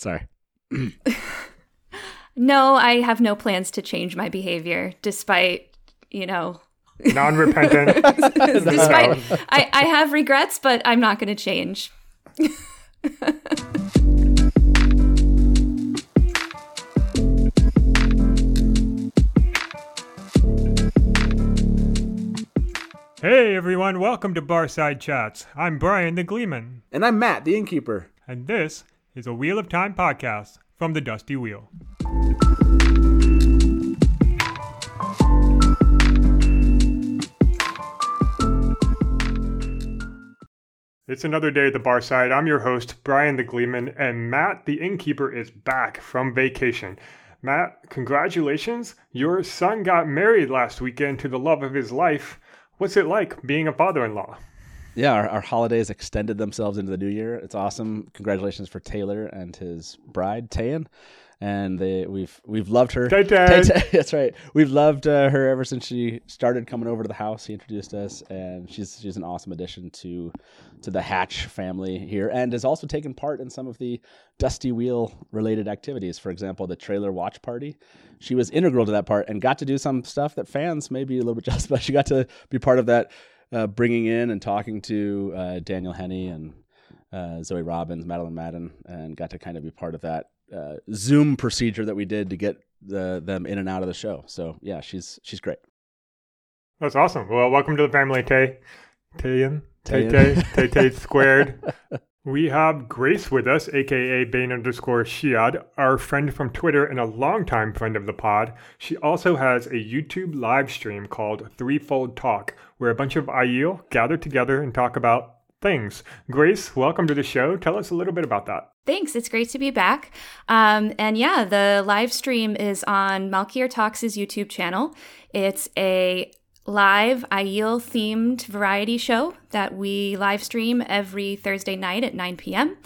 Sorry. no, I have no plans to change my behavior, despite you know. Non-repentant. despite, I, I have regrets, but I'm not going to change. Hey everyone, welcome to Barside Chats. I'm Brian the Gleeman. And I'm Matt, the innkeeper. And this is a Wheel of Time podcast from the Dusty Wheel. It's another day at the bar side. I'm your host, Brian the Gleeman, and Matt the Innkeeper is back from vacation. Matt, congratulations. Your son got married last weekend to the love of his life. What's it like being a father in law? Yeah, our, our, holidays extended themselves into the new year. It's awesome. Congratulations for Taylor and his bride, Tayan. And they, we've we've loved her. Tay Tay. That's right. We've loved uh, her ever since she started coming over to the house. He introduced us, and she's she's an awesome addition to to the Hatch family here, and has also taken part in some of the Dusty Wheel related activities. For example, the trailer watch party she was integral to that part and got to do some stuff that fans may be a little bit jealous about. She got to be part of that, uh, bringing in and talking to uh, Daniel Henney and uh, Zoe Robins, Madeleine Madden, and got to kind of be part of that uh, Zoom procedure that we did to get the, them in and out of the show. So yeah, she's she's great. That's awesome. Well, welcome to the family, Tay. Tayan. Tay Tay. Tay Tay squared. We have Grace with us, aka Bane underscore Chiad, our friend from Twitter and a longtime friend of the pod. She also has a YouTube live stream called Threefold Talk, where a bunch of Aiel gather together and talk about things. Grace, welcome to the show. Tell us a little bit about that. Thanks. It's great to be back. Um, and yeah, the live stream is on Malkier Talks' YouTube channel. It's a live Aiel themed variety show that we live stream every Thursday night at 9 p.m.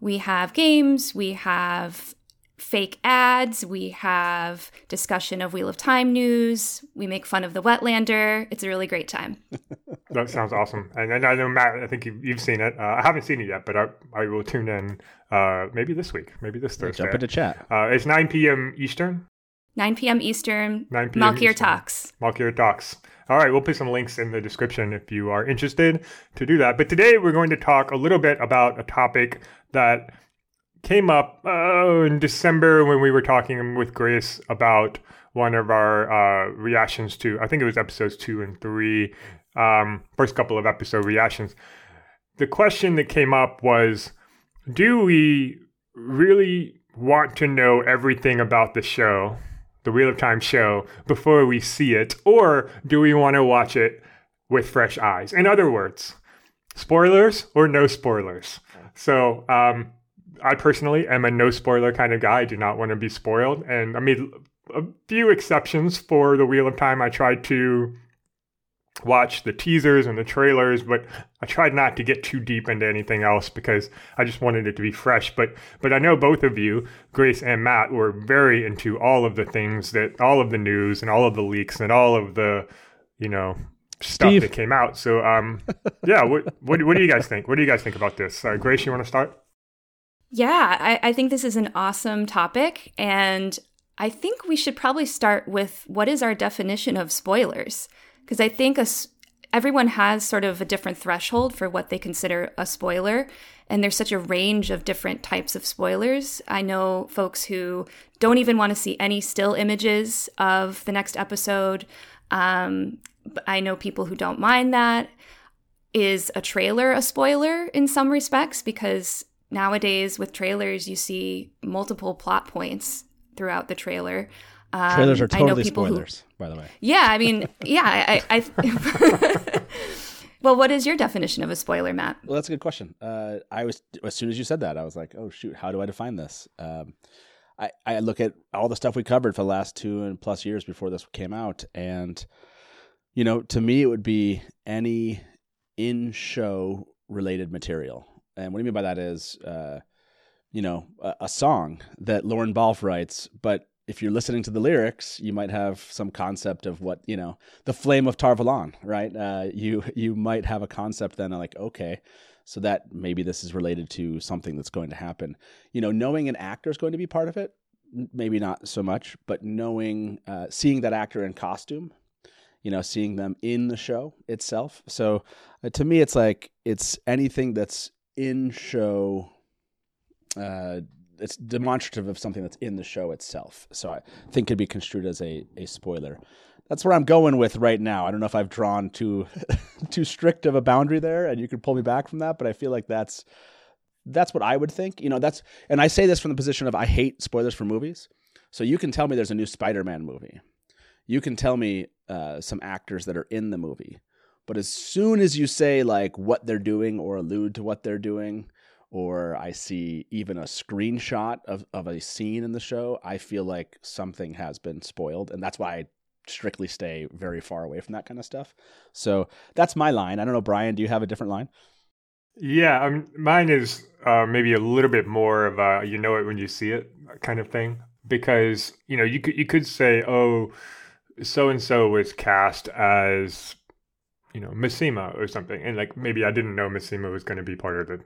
We have games, we have fake ads, we have discussion of Wheel of Time news, we make fun of the Wetlander. It's a really great time. that sounds awesome. And, and, I know, Matt, I think you've, you've seen it. Uh, I haven't seen it yet, but I, I will tune in uh, maybe this week, maybe this Thursday. Jump into chat. Uh, it's 9 p.m. Eastern. 9 p.m. Eastern. 9 p.m. Malkier Eastern. Talks. Malkier Talks. All right, we'll put some links in the description if you are interested to do that. But today we're going to talk a little bit about a topic that came up uh, in December when we were talking with Grace about one of our uh, reactions to, I think it was episodes two and three, um, first couple of episode reactions. The question that came up was Do we really want to know everything about the show? the Wheel of Time show before we see it, or do we want to watch it with fresh eyes? In other words, spoilers or no spoilers. So, um, I personally am a no spoiler kind of guy. I do not want to be spoiled. And I made a few exceptions for the Wheel of Time. I tried to watch the teasers and the trailers, but I tried not to get too deep into anything else because I just wanted it to be fresh. But but I know both of you, Grace and Matt, were very into all of the things that all of the news and all of the leaks and all of the you know stuff Steve. that came out. So um yeah, what, what what do you guys think? What do you guys think about this? Uh, Grace, you want to start? Yeah, I, I think this is an awesome topic, and I think we should probably start with what is our definition of spoilers because I think a, everyone has sort of a different threshold for what they consider a spoiler. And there's such a range of different types of spoilers. I know folks who don't even want to see any still images of the next episode. Um, I know people who don't mind that. Is a trailer a spoiler in some respects? Because nowadays with trailers, you see multiple plot points throughout the trailer. Um, Trailers are totally spoilers, who, by the way. Yeah, I mean, yeah, I. I, I well, what is your definition of a spoiler, Matt? Well, that's a good question. Uh, I was as soon as you said that, I was like, oh shoot, how do I define this? Um, I, I look at all the stuff we covered for the last two and plus years before this came out, and you know, to me, it would be any in show related material. And what I mean by that is, uh, you know, a, a, song that Lorne Balfe writes, but if you're listening to the lyrics, you might have some concept of what you know, the flame of Tar Valon, right? Uh, you you might have a concept then, like okay, so that maybe this is related to something that's going to happen. You know, knowing an actor is going to be part of it, maybe not so much, but knowing, uh, seeing that actor in costume, you know, seeing them in the show itself. So uh, to me, it's like it's anything that's in show. Uh, it's demonstrative of something that's in the show itself. So I think could be construed as a, a spoiler. That's where I'm going with right now. I don't know if I've drawn too too strict of a boundary there, and you could pull me back from that. But I feel like that's that's what I would think. You know, that's and I say this from the position of I hate spoilers for movies. So you can tell me there's a new Spider-Man movie. You can tell me uh, some actors that are in the movie. But as soon as you say like what they're doing or allude to what they're doing, or I see even a screenshot of, of a scene in the show, I feel like something has been spoiled. And that's why I strictly stay very far away from that kind of stuff. So that's my line. I don't know, Brian, do you have a different line? Yeah, um, mine is uh, maybe a little bit more of a you know it when you see it kind of thing because you know you could you could say oh so and so was cast as you know Missima or something and like maybe I didn't know Missima was going to be part of the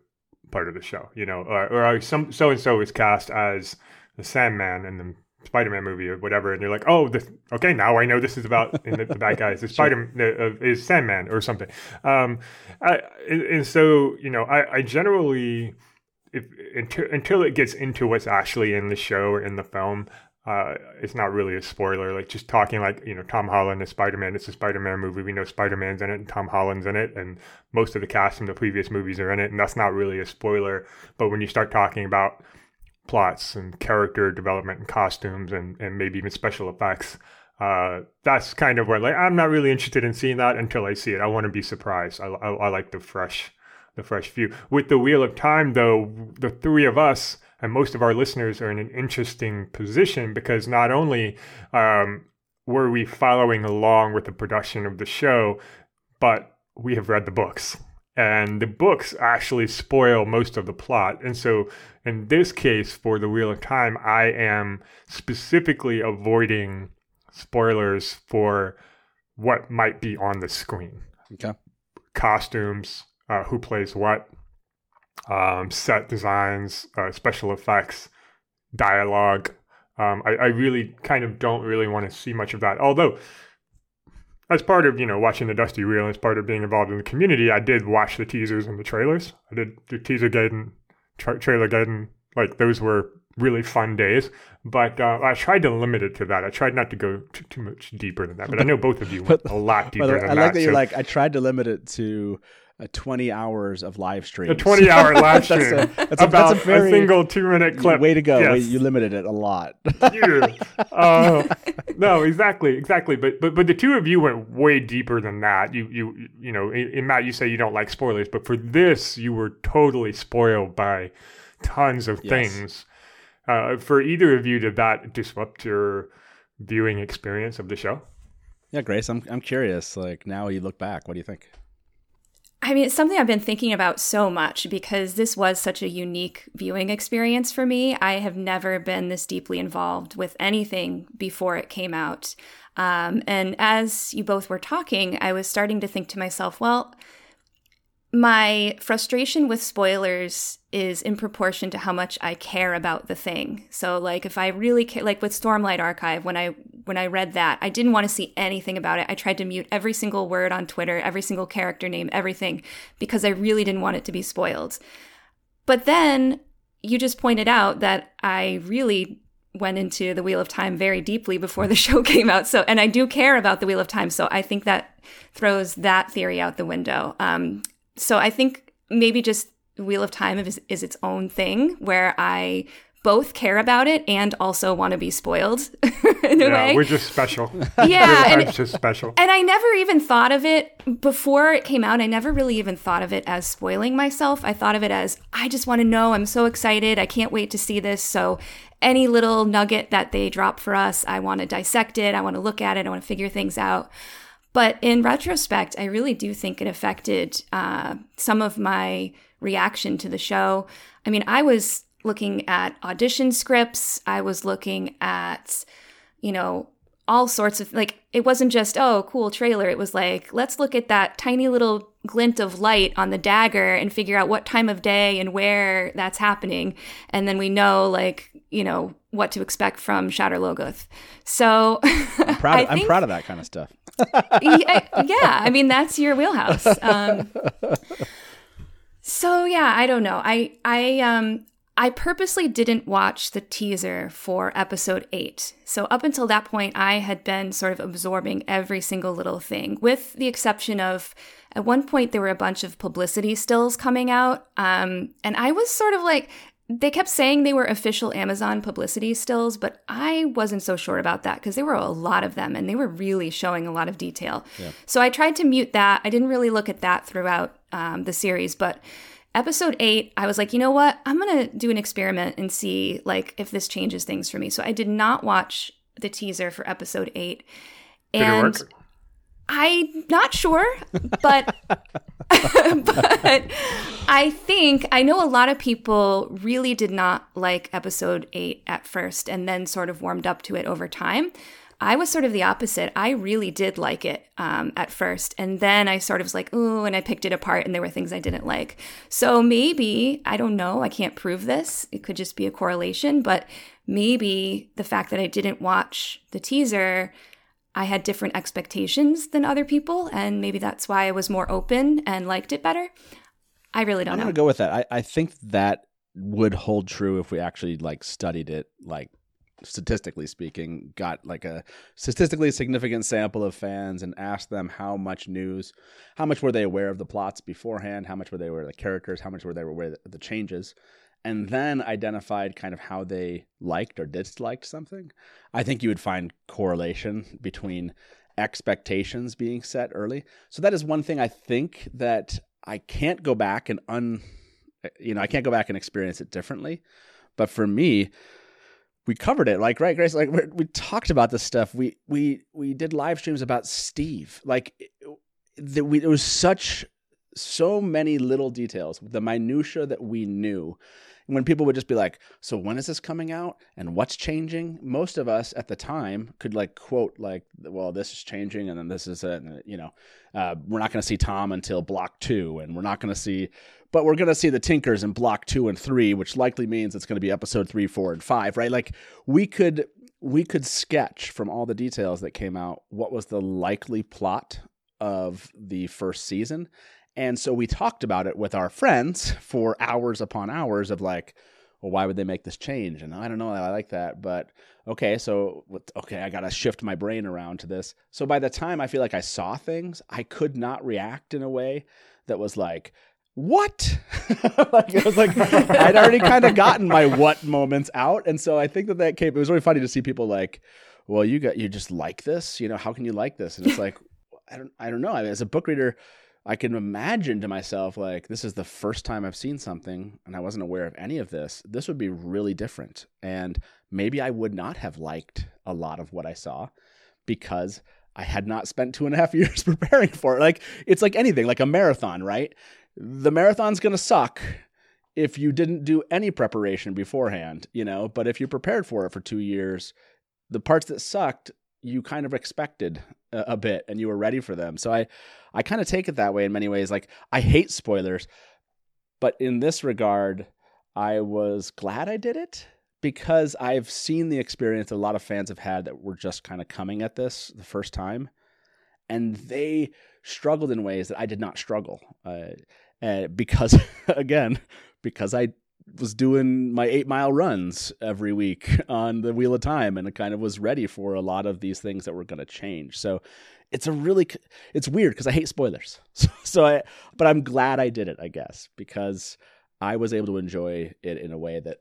part of the show, you know, or, or some so and so is cast as the Sandman in the Spider-Man movie or whatever, and you're like, oh, this, okay, now I know this is about the, the bad guys. The Spider uh, is Sandman or something. Um, I, and so you know, I, I generally, if until, until it gets into what's actually in the show or in the film, uh, it's not really a spoiler. Like just talking like, you know, Tom Holland is Spider-Man. It's a Spider-Man movie. We know Spider-Man's in it and Tom Holland's in it. And most of the cast from the previous movies are in it. And that's not really a spoiler. But when you start talking about plots and character development and costumes and, and maybe even special effects, uh, that's kind of where like, I'm not really interested in seeing that until I see it. I want to be surprised. I, I, I like the fresh, the fresh view. With the Wheel of Time though, the three of us, and most of our listeners are in an interesting position because not only um, were we following along with the production of the show, but we have read the books. And the books actually spoil most of the plot. And so, in this case, for The Wheel of Time, I am specifically avoiding spoilers for what might be on the screen. Okay. Costumes, uh, who plays what, um, set designs, uh, special effects, dialogue. Um, I, I, really kind of don't really want to see much of that. Although, as part of you know watching the Dusty Wheel, as part of being involved in the community, I did watch the teasers and the trailers. I did the teaser Gaiden, tra- trailer Gaiden. Like those were really fun days. But uh, I tried to limit it to that. I tried not to go too, too much deeper than that. But I know both of you went a lot deeper than I that. I like that, you're like I tried to limit it to a 20 hours of live stream. A 20 hour live stream that's a, that's a, about that's a, very, a, single two minute clip. Way to go. Yes. You limited it a lot. yeah. Uh, no, exactly. Exactly. But, but, but the two of you went way deeper than that. You, you, you know, in, in Matt, you say you don't like spoilers, but for this, you were totally spoiled by tons of yes. things. Uh, for either of you, did that disrupt your viewing experience of the show? Yeah, Grace, I'm, I'm curious. Like now you look back, what do you think? I mean, it's something I've been thinking about so much because this was such a unique viewing experience for me. I have never been this deeply involved with anything before it came out. Um, and as you both were talking, I was starting to think to myself, well, my frustration with spoilers is in proportion to how much I care about the thing. So like if I really like with Stormlight Archive when I when I read that, I didn't want to see anything about it. I tried to mute every single word on Twitter, every single character name, everything because I really didn't want it to be spoiled. But then you just pointed out that I really went into the Wheel of Time very deeply before the show came out. So, and I do care about the Wheel of Time. So I think that throws that theory out the window. Um, so I think maybe just Wheel of Time is, is its own thing where I both care about it and also want to be spoiled in a yeah, way. We're just special. Yeah, and, just special. And I never even thought of it before it came out. I never really even thought of it as spoiling myself. I thought of it as I just want to know. I'm so excited. I can't wait to see this. So any little nugget that they drop for us, I want to dissect it. I want to look at it. I want to figure things out. But in retrospect, I really do think it affected uh, some of my reaction to the show. I mean, I was looking at audition scripts, I was looking at, you know, all sorts of like, it wasn't just, oh, cool trailer. It was like, let's look at that tiny little glint of light on the dagger and figure out what time of day and where that's happening. And then we know, like, you know, what to expect from Shadar Logoth. So I'm proud, of, think, I'm proud of that kind of stuff. yeah, yeah, I mean, that's your wheelhouse. Um, so yeah, I don't know. I, I, um, I purposely didn't watch the teaser for episode eight. So, up until that point, I had been sort of absorbing every single little thing, with the exception of at one point, there were a bunch of publicity stills coming out. Um, and I was sort of like, they kept saying they were official Amazon publicity stills, but I wasn't so sure about that because there were a lot of them and they were really showing a lot of detail. Yeah. So I tried to mute that. I didn't really look at that throughout um, the series, but episode eight, I was like, you know what? I'm gonna do an experiment and see like if this changes things for me. So I did not watch the teaser for episode eight, and I'm not sure, but but I think I know a lot of people really did not like episode eight at first, and then sort of warmed up to it over time. I was sort of the opposite. I really did like it um, at first. And then I sort of was like, ooh, and I picked it apart and there were things I didn't like. So maybe, I don't know, I can't prove this. It could just be a correlation, but maybe the fact that I didn't watch the teaser, I had different expectations than other people. And maybe that's why I was more open and liked it better. I really don't I'm know. I'm to go with that. I, I think that would hold true if we actually like studied it like statistically speaking, got like a statistically significant sample of fans and asked them how much news, how much were they aware of the plots beforehand, how much were they aware of the characters, how much were they aware of the changes, and then identified kind of how they liked or disliked something, I think you would find correlation between expectations being set early. So that is one thing I think that I can't go back and un you know, I can't go back and experience it differently. But for me, we covered it like right grace like we talked about this stuff we we we did live streams about steve like the, we, it was such so many little details the minutia that we knew when people would just be like so when is this coming out and what's changing most of us at the time could like quote like well this is changing and then this is it and, you know uh, we're not going to see tom until block two and we're not going to see but we're going to see the Tinkers in block two and three, which likely means it's going to be episode three, four, and five, right? Like we could we could sketch from all the details that came out what was the likely plot of the first season. And so we talked about it with our friends for hours upon hours of like, well, why would they make this change? And I don't know, I like that, but okay, so okay, I got to shift my brain around to this. So by the time I feel like I saw things, I could not react in a way that was like, what? like it was like I'd already kind of gotten my what moments out, and so I think that that came. It was really funny to see people like, "Well, you got you just like this, you know? How can you like this?" And it's like, I don't, I don't know. I mean, as a book reader, I can imagine to myself like, this is the first time I've seen something, and I wasn't aware of any of this. This would be really different, and maybe I would not have liked a lot of what I saw because I had not spent two and a half years preparing for it. Like it's like anything, like a marathon, right? the marathon's going to suck if you didn't do any preparation beforehand, you know, but if you prepared for it for 2 years, the parts that sucked you kind of expected a, bit and you were ready for them. So I I kind of take it that way in many ways. Like I hate spoilers, but in this regard, I was glad I did it because I've seen the experience that a lot of fans have had that were just kind of coming at this the first time and they struggled in ways that I did not struggle. Uh, uh, because again, because I was doing my eight mile runs every week on the Wheel of Time, and it kind of was ready for a lot of these things that were going to change. So it's a really it's weird because I hate spoilers. So, so I, but I'm glad I did it, I guess, because I was able to enjoy it in a way that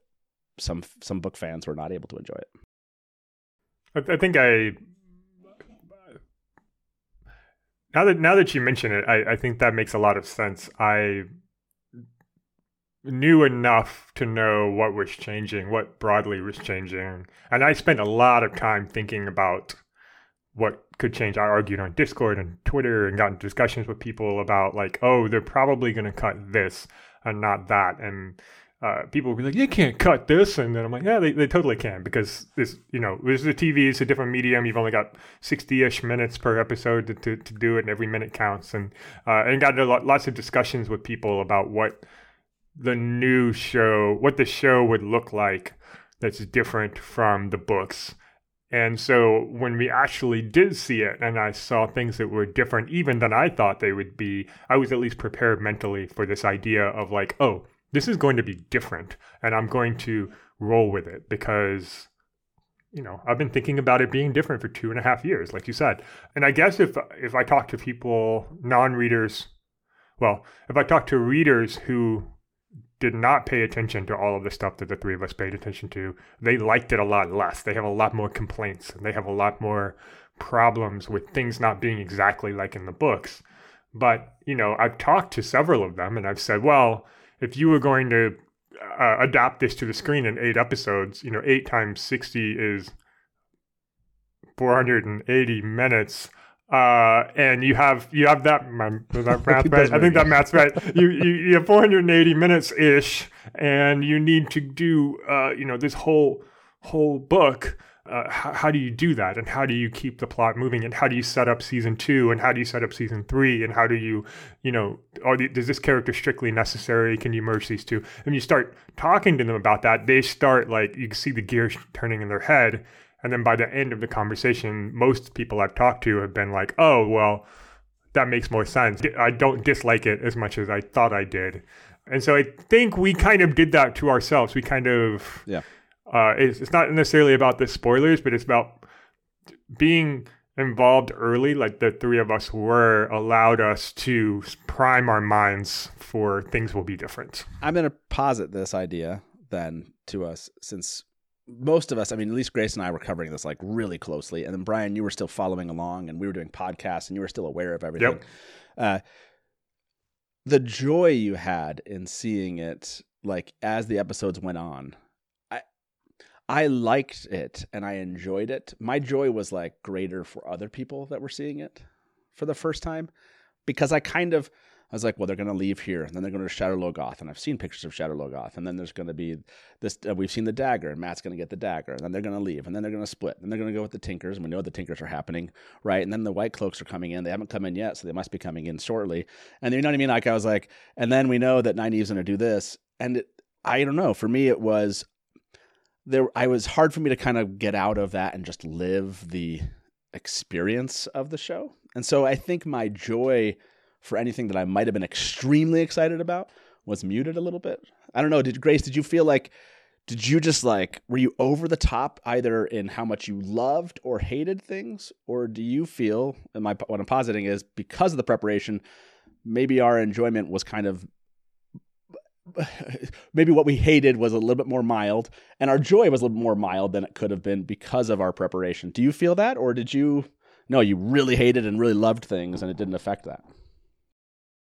some some book fans were not able to enjoy it. I think I now that now that you mention it, I, I think that makes a lot of sense. I knew enough to know what was changing, what broadly was changing, and I spent a lot of time thinking about what could change. I argued on Discord and Twitter and got in discussions with people about like, oh, they're probably going to cut this and not that, and uh, people be like, "You can't cut this," and then I'm like, "Yeah, they, they totally can because this, you know, this is a TV, it's a different medium. You've only got sixty-ish minutes per episode to, to, to do it, and every minute counts." And uh, and got lot, lots of discussions with people about what the new show, what the show would look like that's different from the books. And so when we actually did see it and I saw things that were different even than I thought they would be, I was at least prepared mentally for this idea of like, oh, this is going to be different and I'm going to roll with it because you know I've been thinking about it being different for two and a half years, like you said. And I guess if if I talk to people, non-readers, well, if I talk to readers who did not pay attention to all of the stuff that the three of us paid attention to, they liked it a lot less. They have a lot more complaints and they have a lot more problems with things not being exactly like in the books. But, you know, I've talked to several of them and I've said, well, if you were going to uh, adapt this to the screen in eight episodes, you know, eight times 60 is 480 minutes uh, and you have you have that, that math right? I think that math's right. You, you you have 480 minutes ish, and you need to do uh, you know this whole whole book. Uh, how, how, do you do that? And how do you keep the plot moving? And how do you set up season two? And how do you set up season three? And how do you you know are the, does this character strictly necessary? Can you merge these two? And you start talking to them about that. They start like you can see the gears turning in their head and then by the end of the conversation, most people I've talked to have been like, oh, well, that makes more sense. I don't dislike it as much as I thought I did. And so I think we kind of did that to ourselves. We kind of, yeah. Uh, it's, it's not necessarily about the spoilers, but it's about being involved early, like the three of us were, allowed us to prime our minds for things will be different. I'm going to posit this idea then to us since most of us, I mean, at least Grace and I were covering this like really closely. And then Brian, you were still following along and we were doing podcasts and you were still aware of everything. Yep. Uh, the joy you had in seeing it, like as the episodes went on, I, I liked it and I enjoyed it. My joy was like greater for other people that were seeing it for the first time because I kind of, I was like, well, they're going to leave here, and then they're going to Shadar Logoth, and I've seen pictures of Shadar Logoth, and then there's going to be this. Uh, we've seen the dagger, and Mat's going to get the dagger, and then they're going to leave, and then they're going to split, and they're going to go with the Tinkers, and we know the Tinkers are happening, right? And then the White Cloaks are coming in. They haven't come in yet, so they must be coming in shortly. And you know what I mean? Like I was like, and then we know that Nynaeve's going to do this, and it, I don't know. For me, it was there. I was hard for me to kind of get out of that and just live the experience of the show, and so I think my joy for anything that I might have been extremely excited about was muted a little bit. I don't know. Did Grace? Did you feel like? Did you just like? Were you over the top either in how much you loved or hated things, or do you feel? And my what I'm positing is because of the preparation, maybe our enjoyment was kind of maybe what we hated was a little bit more mild and our joy was a little more mild than it could have been because of our preparation do you feel that or did you no you really hated and really loved things and it didn't affect that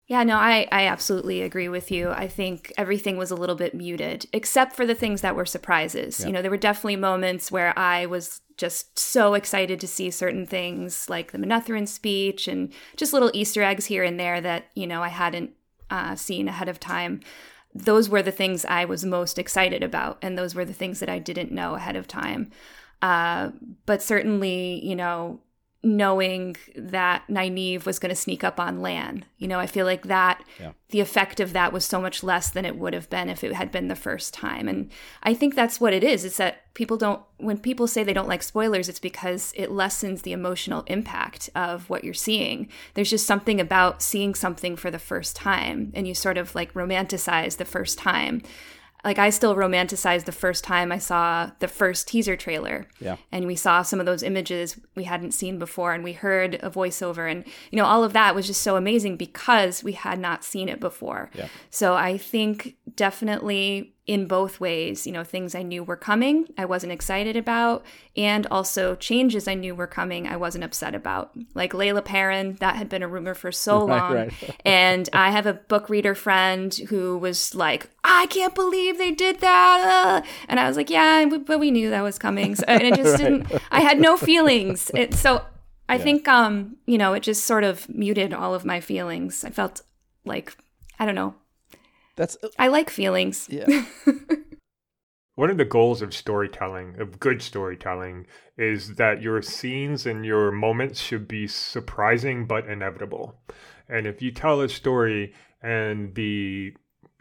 yeah, no, I, I absolutely agree with you. I think everything was a little bit muted, except for the things that were surprises. Yeah. You know, there were definitely moments where I was just so excited to see certain things like the Manetheren speech and just little Easter eggs here and there that, you know, I hadn't uh, seen ahead of time. Those were the things I was most excited about, and those were the things that I didn't know ahead of time. Uh, but certainly, you know, knowing that Nynaeve was going to sneak up on Lan. You know, I feel like that yeah. the effect of that was so much less than it would have been if it had been the first time. And I think that's what it is. It's that people don't when people say they don't like spoilers, it's because it lessens the emotional impact of what you're seeing. There's just something about seeing something for the first time and you sort of like romanticize the first time like I still romanticize the first time I saw the first teaser trailer. Yeah. And we saw some of those images we hadn't seen before and we heard a voiceover and you know all of that was just so amazing because we had not seen it before. Yeah. So I think definitely in both ways, you know, things I knew were coming, I wasn't excited about, and also changes I knew were coming, I wasn't upset about. Like Laila Perrin, that had been a rumor for so long. Right, right. and I have a book reader friend who was like, I can't believe they did that. Uh. And I was like, yeah, but we knew that was coming. So, and it just right. didn't, I had no feelings. It, so I yeah. think, um, you know, it just sort of muted all of my feelings. I felt like, I don't know, That's uh, I like feelings. Yeah. One of the goals of storytelling, of good storytelling, is that your scenes and your moments should be surprising but inevitable. And if you tell a story and the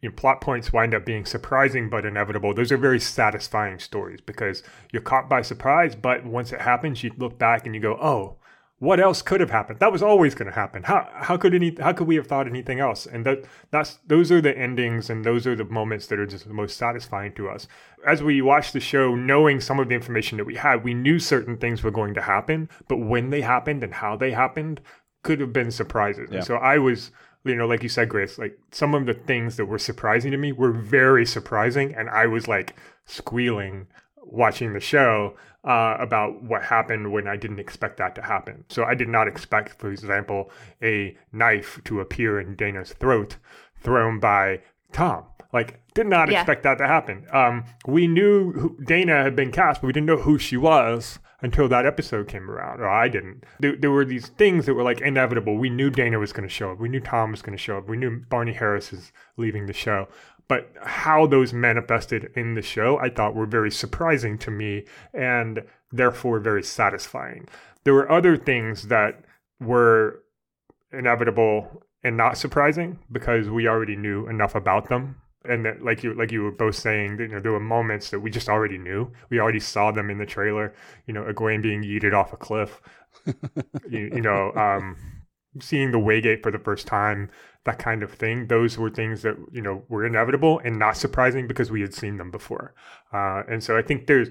you know, plot points wind up being surprising but inevitable, those are very satisfying stories because you're caught by surprise, but once it happens, you look back and you go, oh, what else could have happened? That was always going to happen. How how could any how could we have thought anything else? And that that's those are the endings and those are the moments that are just the most satisfying to us. As we watched the show, knowing some of the information that we had, we knew certain things were going to happen, but when they happened and how they happened could have been surprises. Yeah. so I was you know, like you said, Grace, like some of the things that were surprising to me were very surprising, and I was like squealing watching the show uh, about what happened when I didn't expect that to happen. So I did not expect, for example, a knife to appear in Dana's throat thrown by Tom. Like, did not Yeah. expect that to happen. Um, we knew who Dana had been cast, but we didn't know who she was until that episode came around, or I didn't. There, there were these things that were like inevitable. We knew Dana was going to show up. We knew Tom was going to show up. We knew Barney Harris is leaving the show. But how those manifested in the show, I thought were very surprising to me and therefore very satisfying. There were other things that were inevitable and not surprising because we already knew enough about them. And that like you like you were both saying you know there were moments that we just already knew. We already saw them in the trailer you know Egwene being yeeted off a cliff. You, you know um seeing the waygate for the first time that kind of thing those were things that you know were inevitable and not surprising because we had seen them before uh, and so i think there's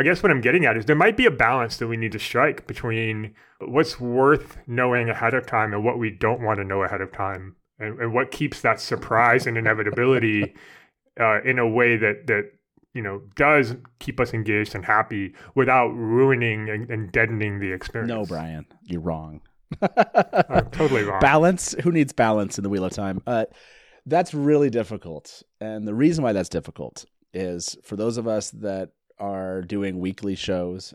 I guess what I'm getting at is there might be a balance that we need to strike between what's worth knowing ahead of time and what we don't want to know ahead of time, and, and what keeps that surprise and inevitability uh, in a way that that you know does keep us engaged and happy without ruining and, and deadening the experience. no, Brian, you're wrong. I'm totally wrong. balance. Who needs balance in the Wheel of Time? Uh, that's really difficult, and the reason why that's difficult is for those of us that are doing weekly shows.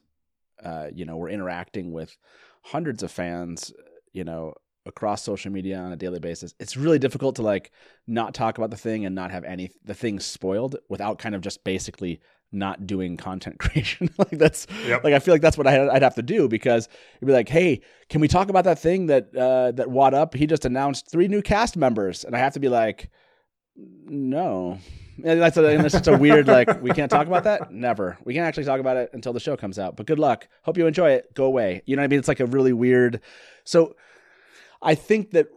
Uh, you know, we're interacting with hundreds of fans. You know, across social media on a daily basis. It's really difficult to like not talk about the thing and not have any the thing spoiled without kind of just basically not doing content creation. like that's Yep. like I feel like that's what I, I'd have to do because it'd be like, hey, can we talk about that thing that uh, that Wad Up? He just announced three new cast members, and I have to be like, no. And that's a, and it's just a weird like we can't talk about that. Never. We can't actually talk about it until the show comes out. But good luck. Hope you enjoy it. Go away. You know what I mean? It's like a really weird. So I think that,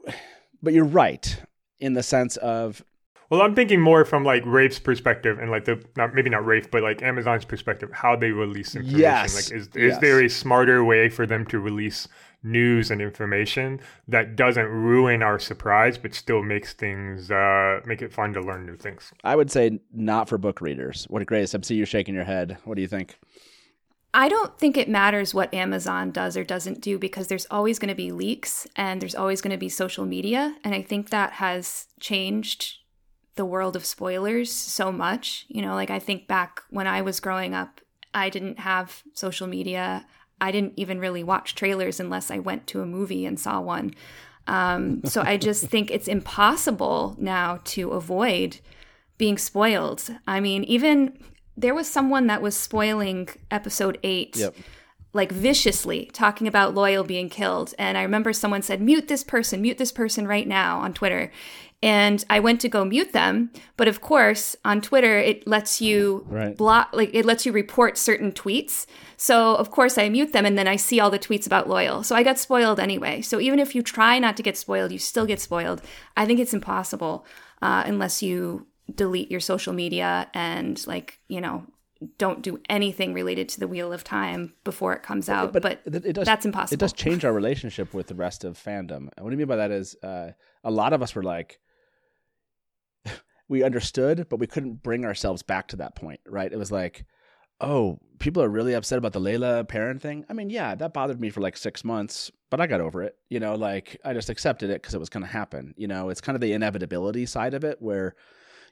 but you're right in the sense of Well, I'm thinking more from like Rafe's perspective and like the not maybe not Rafe, but like Amazon's perspective, how they release information. Yes. Like, is is Yes. there a smarter way for them to release news and information that doesn't ruin our surprise, but still makes things uh, make it fun to learn new things? I would say not for book readers. What a Grace? I see you shaking your head. What do you think? I don't think it matters what Amazon does or doesn't do because there's always going to be leaks and there's always going to be social media. And I think that has changed the world of spoilers so much. You know, like I think back when I was growing up, I didn't have social media. I didn't even really watch trailers unless I went to a movie and saw one. Um, so I just think it's impossible now to avoid being spoiled. I mean, even there was someone that was spoiling episode eight Yep. Like viciously talking about Loial being killed. And I remember someone said, mute this person, mute this person right now on Twitter. And I went to go mute them. But of course, on Twitter, it lets you Right. block, like it lets you report certain tweets. So of course, I mute them and then I see all the tweets about Loial. So I got spoiled anyway. So even if you try not to get spoiled, you still get spoiled. I think it's impossible uh, unless you delete your social media and, like, you know, don't do anything related to the Wheel of Time before it comes out. But, it, it does, that's impossible. It does change our relationship with the rest of fandom. And what I mean by that is, uh, a lot of us were like, we understood, but we couldn't bring ourselves back to that point, right? It was like, oh, people are really upset about the Laila Perrin thing. I mean, yeah, that bothered me for like six months, but I got over it. You know, like I just accepted it because it was going to happen. You know, it's kind of the inevitability side of it where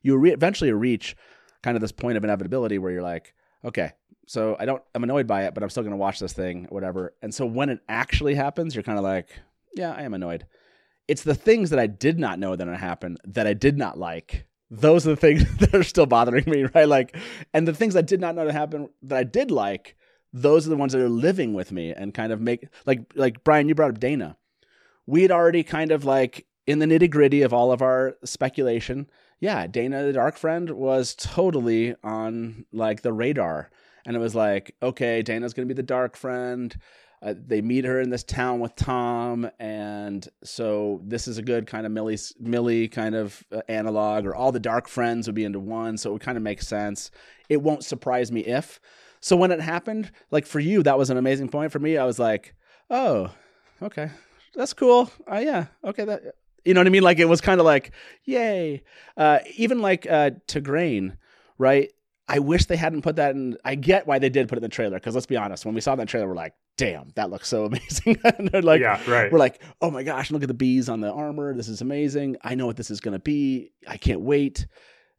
you re- eventually reach kind of this point of inevitability where you're like, okay, so I don't, I'm annoyed by it, but I'm still going to watch this thing, whatever. And so when it actually happens, you're kind of like, yeah, I am annoyed. it's the things that I did not know that going to happen that I did not like. Those are the things that are still bothering me, right? Like, and the things I did not know that happened that I did like, those are the ones that are living with me and kind of make like like Brian, you brought up Dana. We had already kind of like in the nitty gritty of all of our speculation. Yeah, Dana the Dark Friend was totally on like the radar, and it was like, okay, Dana's gonna be the Dark Friend uh, they meet her in this town with Tom, and so this is a good kind of Millie Millie kind of uh, analog, or all the dark friends would be into one, so it would kind of make sense. It won't surprise me if. So when it happened, like for you, that was an amazing point. For me, I was like, oh, okay, that's cool. Uh, yeah, okay, that you know what I mean? Like it was kind of like, yay. Uh, even like uh, Tigraine, right? I wish they hadn't put that in. I get why they did put it in the trailer because let's be honest, when we saw that trailer, we're like, "Damn, that looks so amazing!" and they're like, "Yeah, right." We're like, "Oh my gosh, look at the bees on the armor. This is amazing. I know what this is going to be. I can't wait."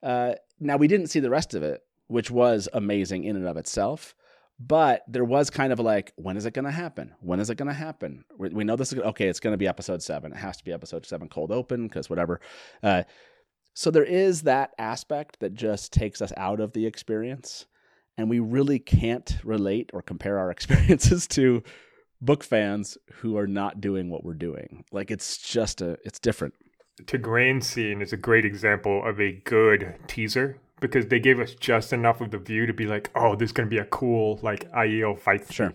Uh, now we didn't see the rest of it, which was amazing in and of itself. But there was kind of like, when is it going to happen? When is it going to happen? We, we, know this is okay. It's going to be episode seven. It has to be episode seven, cold open, because whatever. Uh, so there is that aspect that just takes us out of the experience. And we really can't relate or compare our experiences to book fans who are not doing what we're doing. Like it's just a, it's different. To Tigraine scene is a great example of a good teaser because they gave us just enough of the view to be like, oh, this is going to be a cool like Aiel fight. Sure.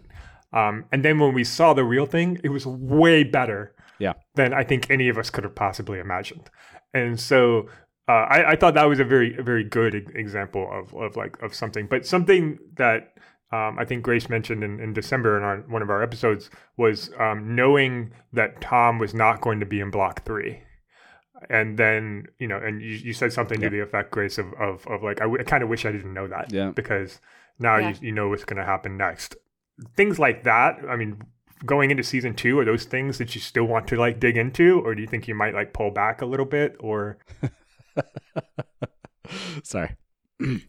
Um, and then when we saw the real thing, it was way better. Yeah. Than I think any of us could have possibly imagined. And so uh, I, I, thought that was a very a very good example of, of like of something, but something that um, I think Grace mentioned in, in December in our, one of our episodes was um, knowing that Tom was not going to be in Block Three, and then you know, and you, you said something to the effect, Grace, of of, of like I, w- I kind of wish I didn't know that, yeah, because now yeah. you you know what's going to happen next. Things like that. I mean, going into season two, are those things that you still want to like dig into, or do you think you might like pull back a little bit, or Sorry.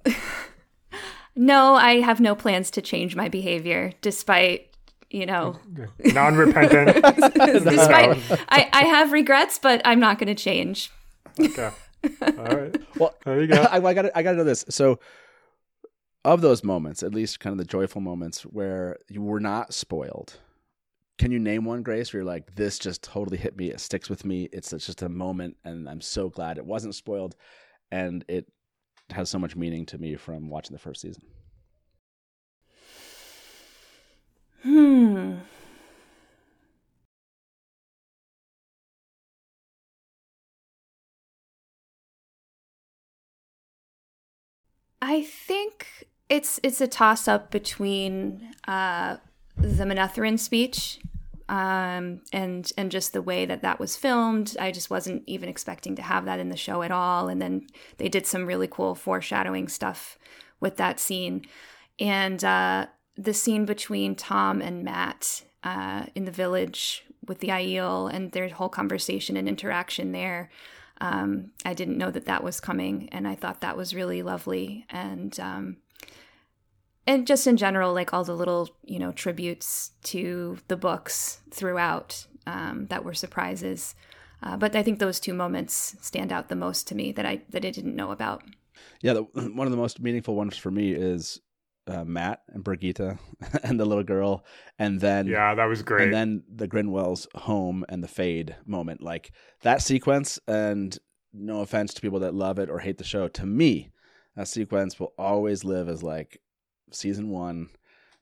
no, I have no plans to change my behavior despite you know. Non-repentant. Despite I, I have regrets but i'm not going to change. Okay. All right. Well there you go. I, I got i got to know this. So of those moments at least kind of the joyful moments where you were not spoiled can you name one, Grace, where you're like, this just totally hit me. It sticks with me. It's, it's just a moment, and I'm so glad it wasn't spoiled, and it has so much meaning to me from watching the first season. Hmm. I think it's it's a toss up between uh, the Manetheren speech um, and and just the way that that was filmed. I just wasn't even expecting to have that in the show at all. And then they did some really cool foreshadowing stuff with that scene, and uh, the scene between Tom and Mat uh, in the village with the Aiel and their whole conversation and interaction there. Um, I didn't know that that was coming, and I thought that was really lovely. And um, and just in general, like all the little, you know, tributes to the books throughout um, that were surprises. Uh, but I think those two moments stand out the most to me that I that I didn't know about. Yeah, the, one of the most meaningful ones for me is uh, Mat and Birgitte and the little girl, and then yeah, that was great. And then the Grinwell's home and the fade moment, like that sequence. And no offense to people that love it or hate the show, to me, that sequence will always live as like season one,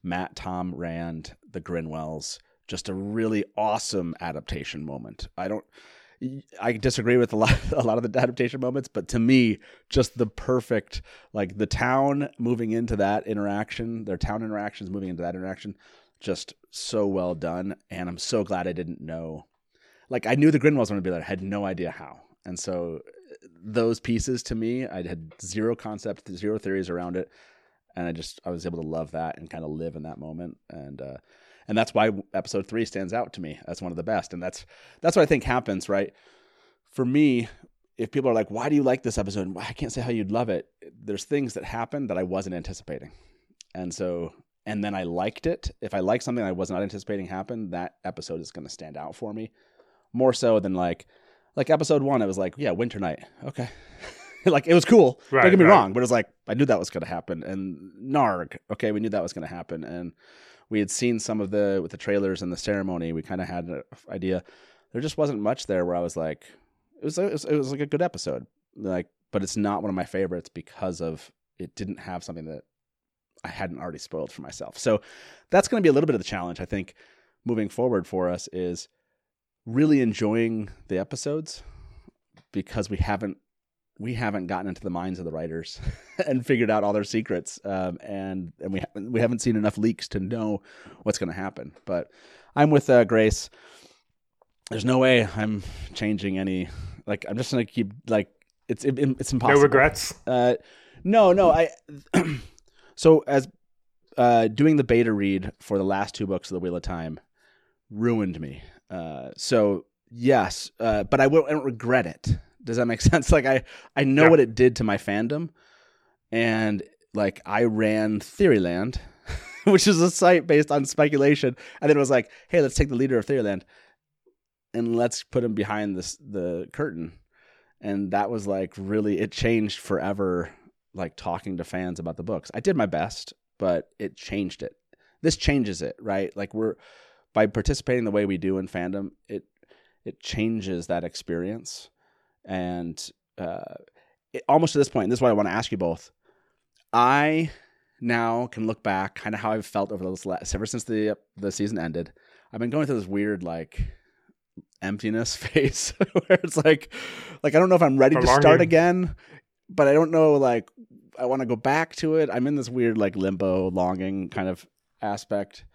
Mat, Tom, Rand, the Grinwells, just a really awesome adaptation moment. I don't. I disagree with a lot, a lot of the adaptation moments, but to me, just the perfect, like the town moving into that interaction, their town interactions moving into that interaction, just so well done. And I'm so glad I didn't know. Like I knew the Grinwells were going to be there, I had no idea how. And so those pieces to me, I had zero concept, zero theories around it and I just I was able to love that and kind of live in that moment and uh, and that's why episode three stands out to me as one of the best and that's that's what I think happens right for me if people are like why do you like this episode I can't say how you'd love it there's things that happen that I wasn't anticipating and so and then I liked it if I like something I was not anticipating happen that episode is going to stand out for me more so than like like episode one. It was like, yeah, Winter Night. Okay, like it was cool. Right, Don't get me right. wrong, but it was like I knew that was going to happen. And Narg, okay, we knew that was going to happen, and we had seen some of the with the trailers and the ceremony. We kind of had an idea. There just wasn't much there where I was like, it was, it was it was like a good episode, like, but it's not one of my favorites because of it didn't have something that I hadn't already spoiled for myself. So that's going to be a little bit of the challenge, I think, moving forward for us is really enjoying the episodes because we haven't we haven't gotten into the minds of the writers and figured out all their secrets, um, and and we haven't we haven't seen enough leaks to know what's going to happen. But I'm with uh, Grace. There's no way I'm changing any. Like I'm just going to keep like it's it, it's impossible. No regrets. Uh, no, no. I so as uh, doing the beta read for the last two books of the Wheel of Time ruined me. Uh, so yes, uh, but I, will, I don't regret it. Does that make sense? Like I I know Yeah. what it did to my fandom, and like I ran Theoryland, which is a site based on speculation, and then it was like, hey, let's take the leader of Theoryland, and let's put him behind this the curtain, and that was like really it changed forever. Like talking to fans about the books, I did my best, but it changed it. This changes it, right? Like we're by participating the way we do in fandom, it it changes that experience, and uh, it, almost to this point, and this is what I want to ask you both. I now can look back, kind of how I've felt over those last ever since the the season ended. I've been going through this weird like emptiness phase where it's like like I don't know if I'm ready A to start again, but I don't know like I want to go back to it. I'm in this weird like limbo longing kind of aspect.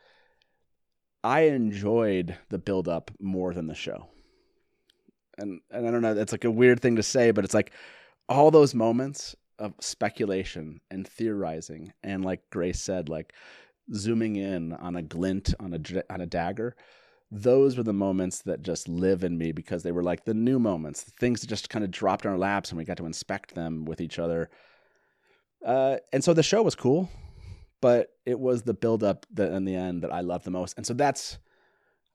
I enjoyed the build up more than the show. And and I don't know, it's like a weird thing to say, but it's like all those moments of speculation and theorizing and like Grace said like zooming in on a glint on a on a dagger those were the moments that just live in me because they were like the new moments the things that just kind of dropped in our laps and we got to inspect them with each other. Uh, and so the show was cool but it was the build up that in the end that I loved the most. And so that's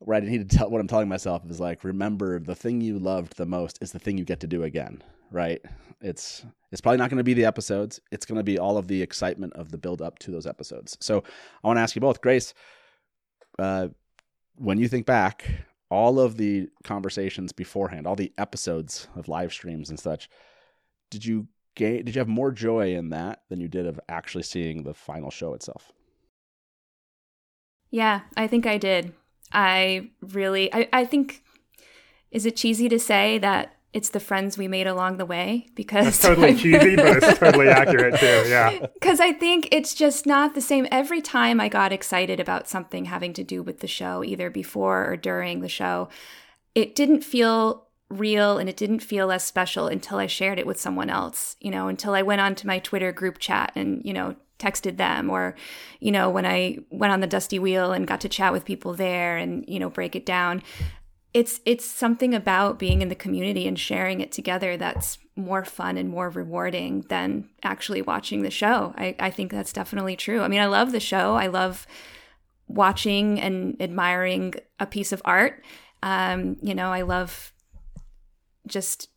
where I need to tell what I'm telling myself is like remember the thing you loved the most is the thing you get to do again right? It's it's probably not going to be the episodes. It's going to be all of the excitement of the build up to those episodes. So I want to ask you both Grace uh, when you think back all of the conversations beforehand all the episodes of live streams and such did you gain did you have more joy in that than you did of actually seeing the final show itself? Yeah, I think I did. I really, I, I think, is it cheesy to say that it's the friends we made along the way? Because That's totally cheesy, but it's totally accurate too. Yeah. Because I think it's just not the same. Every time I got excited about something having to do with the show, either before or during the show, it didn't feel real and it didn't feel as special until I shared it with someone else, you know, until I went onto my Twitter group chat and, you know, texted them or, you know, when I went on the Dusty Wheel and got to chat with people there and, you know, break it down. It's it's something about being in the community and sharing it together that's more fun and more rewarding than actually watching the show. I, I think that's definitely true. I mean, I love the show. I love watching and admiring a piece of art. Um, you know, I love just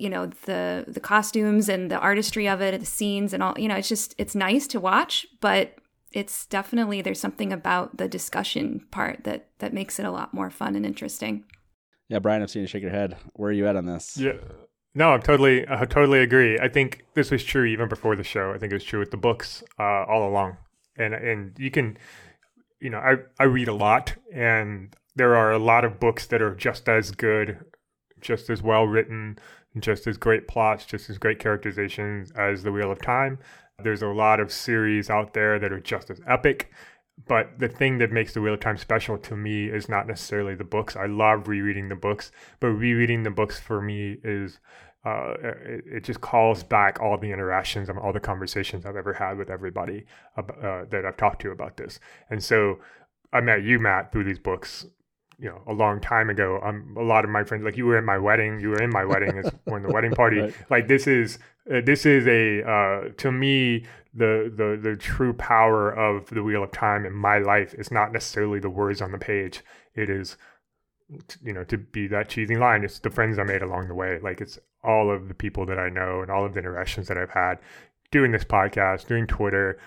you know the the costumes and the artistry of it, the scenes and all. You know, it's just it's nice to watch, but it's definitely there's something about the discussion part that that makes it a lot more fun and interesting. yeah brian i've seen you shake your head where are you at on this Yeah. No, I'm totally, I totally agree. I think this was true even before the show. I think it was true with the books uh, all along. And and you can, you know, I I read a lot, and there are a lot of books that are just as good, just as well written, just as great plots, just as great characterizations as The Wheel of Time. There's a lot of series out there that are just as epic. But the thing that makes the Wheel of Time special to me is not necessarily the books. I love rereading the books, but rereading the books for me is uh, it, it just calls back all the interactions and all the conversations I've ever had with everybody uh, that I've talked to about this. And so I met you, Matt, through these books. You know, a long time ago. Um, a lot of my friends, like you were in my wedding. You were in my wedding as when the wedding party. Right. Like this is uh, this is a uh, to me the the the true power of the wheel of time in my life is not necessarily the words on the page it is you know, to be that cheesy line. It's the friends I made along the way. Like it's all of the people that I know and all of the interactions that I've had doing this podcast, doing Twitter,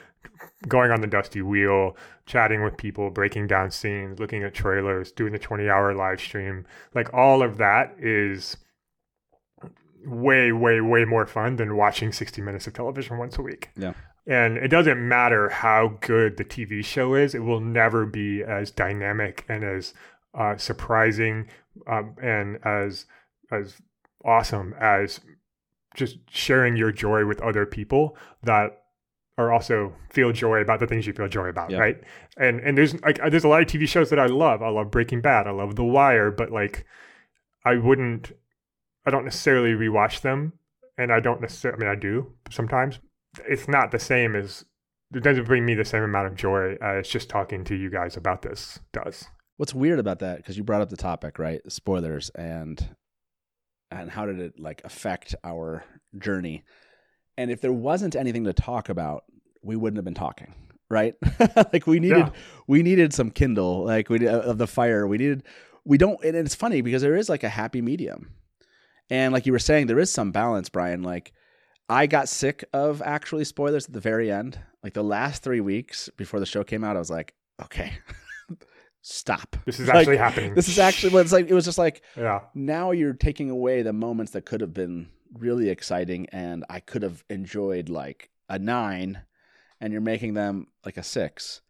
going on the Dusty Wheel, chatting with people, breaking down scenes, looking at trailers, doing the 20 hour live stream. Like all of that is way, way, way more fun than watching 60 minutes of television once a week. Yeah. And it doesn't matter how good the TV show is, it will never be as dynamic and as uh, surprising um, and as as awesome as just sharing your joy with other people that are also feel joy about the things you feel joy about, Yeah. right? And and there's like uh, there's a lot of TV shows that I love. I love Breaking Bad. I love The Wire, but like I wouldn't I don't necessarily rewatch them and I don't necessarily I mean I do sometimes. It's not the same as it doesn't bring me the same amount of joy as just talking to you guys about this does. What's weird about that? Because you brought up the topic, right? Spoilers and and how did it like affect our journey? And if there wasn't anything to talk about, we wouldn't have been talking, right? like we needed Yeah. we needed some kindle, like we uh, of the fire. We needed we don't, and it's funny because there is like a happy medium, and like you were saying, there is some balance, Brian. Like I got sick of actually spoilers at the very end. Like the last three weeks before the show came out, I was like, okay, stop. This is Like, actually happening. This is actually what it's like. It was just like yeah. now you're taking away the moments that could have been really exciting, and I could have enjoyed like a nine, and you're making them like a six.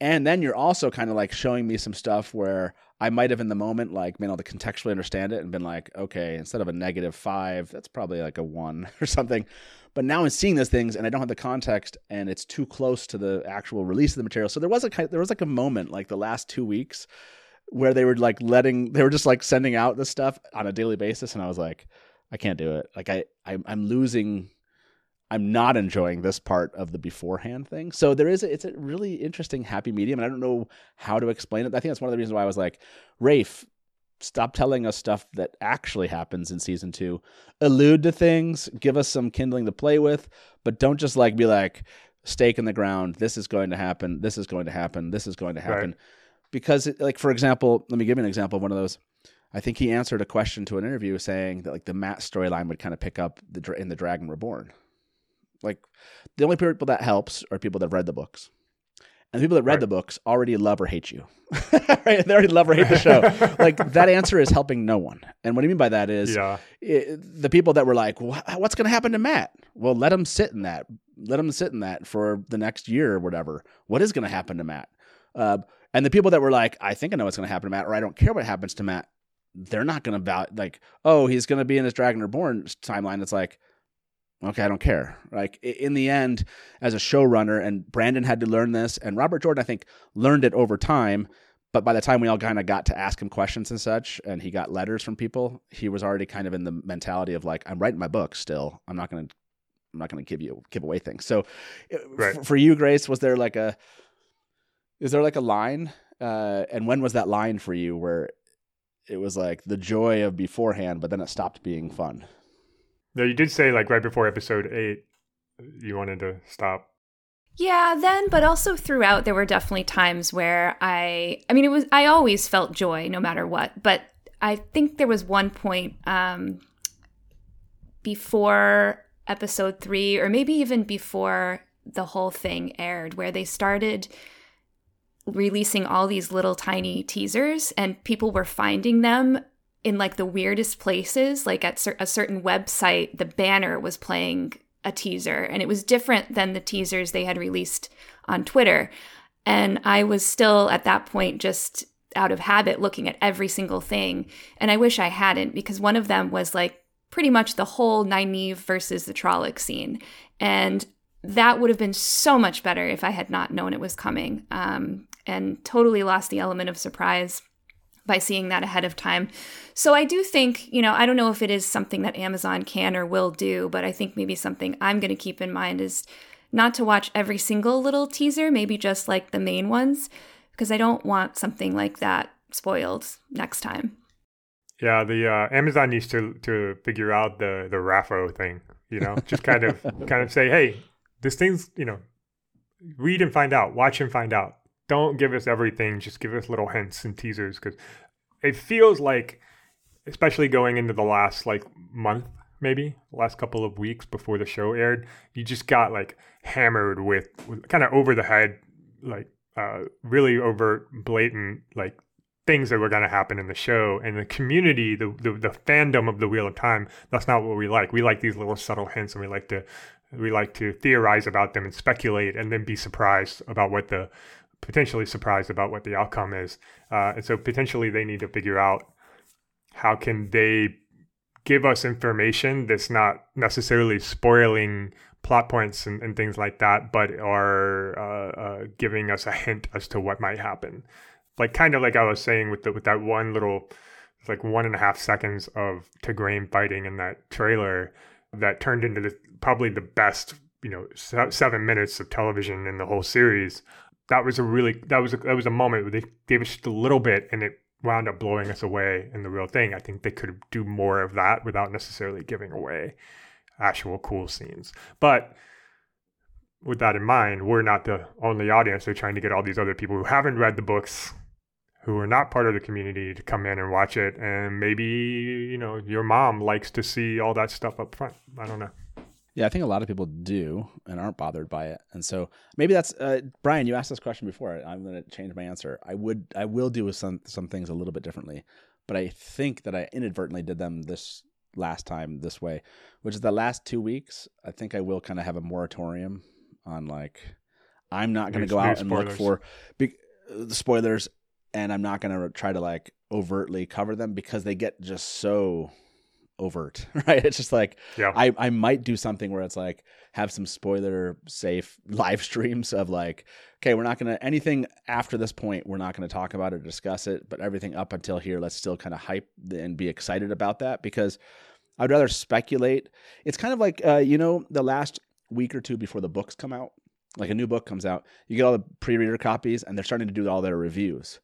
And then you're also kind of like showing me some stuff where I might have in the moment like been able to contextually understand it and been like, okay, instead of a negative five, that's probably like a one or something. But now I'm seeing those things and I don't have the context and it's too close to the actual release of the material. So there was a there was like a moment like the last two weeks where they were like letting they were just like sending out this stuff on a daily basis and I was like, I can't do it. Like I, I I'm losing I'm not enjoying this part of the beforehand thing. So there is a, it's a really interesting happy medium, and I don't know how to explain it. I think that's one of the reasons why I was like, Rafe, stop telling us stuff that actually happens in season two. Allude to things, give us some kindling to play with, but don't just like be like stake in the ground. This is going to happen. This is going to happen. This is going to happen. Right. Because, it, like for example, let me give you an example of one of those. I think he answered a question to an interview saying that like the Mat storyline would kind of pick up the in the Dragon Reborn. Like the only people that helps are people that have read the books. And the people that read Right. the books already love or hate you. right? They already love or hate the show. like that answer is helping no one. And what I mean by that is Yeah. i the people that were like, "Wha- "What's going to happen to Mat?" Well, let him sit in that. Let him sit in that for the next year or whatever. What is going to happen to Mat? Uh, and the people that were like, "I think I know what's going to happen to Mat," or "I don't care what happens to Mat," they're not going to val like, "Oh, he's going to be in his Dragon Reborn timeline." It's like, okay, I don't care. Like in the end, as a showrunner, and Brandon had to learn this, and Robert Jordan, I think, learned it over time. But by the time we all kind of got to ask him questions and such, and he got letters from people, he was already kind of in the mentality of like, I'm writing my book still. I'm not gonna, I'm not gonna give you give away things. So, Right. f- for you, Grace, was there like a, is there like a line? Uh, and when was that line for you where it was like the joy of beforehand, but then it stopped being fun? No, you did say like right before episode eight, you wanted to stop. Yeah, then, but also throughout, there were definitely times where I, I mean, it was, I always felt joy no matter what, but I think there was one point um, before episode three, or maybe even before the whole thing aired, where they started releasing all these little tiny teasers and people were finding them in like the weirdest places. Like at cer- a certain website the banner was playing a teaser and it was different than the teasers they had released on Twitter. And I was still at that point just out of habit looking at every single thing and I wish I hadn't because one of them was like pretty much the whole Nynaeve versus the Trolloc scene. And that would have been so much better if I had not known it was coming. Um, and totally lost the element of surprise by seeing that ahead of time. So I do think, you know, I don't know if it is something that Amazon can or will do, but I think maybe something I'm going to keep in mind is not to watch every single little teaser, maybe just like the main ones, because I don't want something like that spoiled next time. Yeah, the uh, Amazon needs to to figure out the the RAFO thing. You know, just kind of kind of say, hey, this thing's you know, read and find out, watch and find out. Don't give us everything. Just give us little hints and teasers because it feels like, especially going into the last like month, maybe last couple of weeks before the show aired, you just got like hammered with, with kind of over the head, like uh, really over blatant like things that were going to happen in the show and the community the, the, the fandom of the wheel of time that's not what we like we like these little subtle hints and we like to we like to theorize about them and speculate and then be surprised about what the potentially surprised about what the outcome is uh, and so potentially they need to figure out how can they give us information that's not necessarily spoiling plot points and, and things like that but are uh, uh, giving us a hint as to what might happen like kind of like I was saying with the, with that one little like one and a half seconds of Tigraine fighting in that trailer that turned into the, probably the best you know seven minutes of television in the whole series. That was a really that was a, that was a moment where they gave us just a little bit and it wound up blowing us away in the real thing. I think they could do more of that without necessarily giving away actual cool scenes, but with that in mind, we're not the only audience. They're trying to get all these other people who haven't read the books who are not part of the community to come in and watch it and maybe you know your mom likes to see all that stuff up front i don't know yeah i think a lot of people do and aren't bothered by it. And so maybe that's uh, brian you asked this question before. I'm going to change my answer. I would i will do with some some things a little bit differently but i think that i inadvertently did them this last time this way which is the last two weeks i think i will kind of have a moratorium on like i'm not going to go out and look for be, the spoilers and I'm not going to try to like overtly cover them because they get just so overt, right? It's just like yeah. I I might do something where it's like have some spoiler safe live streams of like okay, we're not going to anything after this point, we're not going to talk about it or discuss it, but everything up until here, let's still kind of hype and be excited about that because I'd rather speculate. It's kind of like uh, you know the last week or two before the books come out, like a new book comes out, you get all the pre-reader copies and they're starting to do all their reviews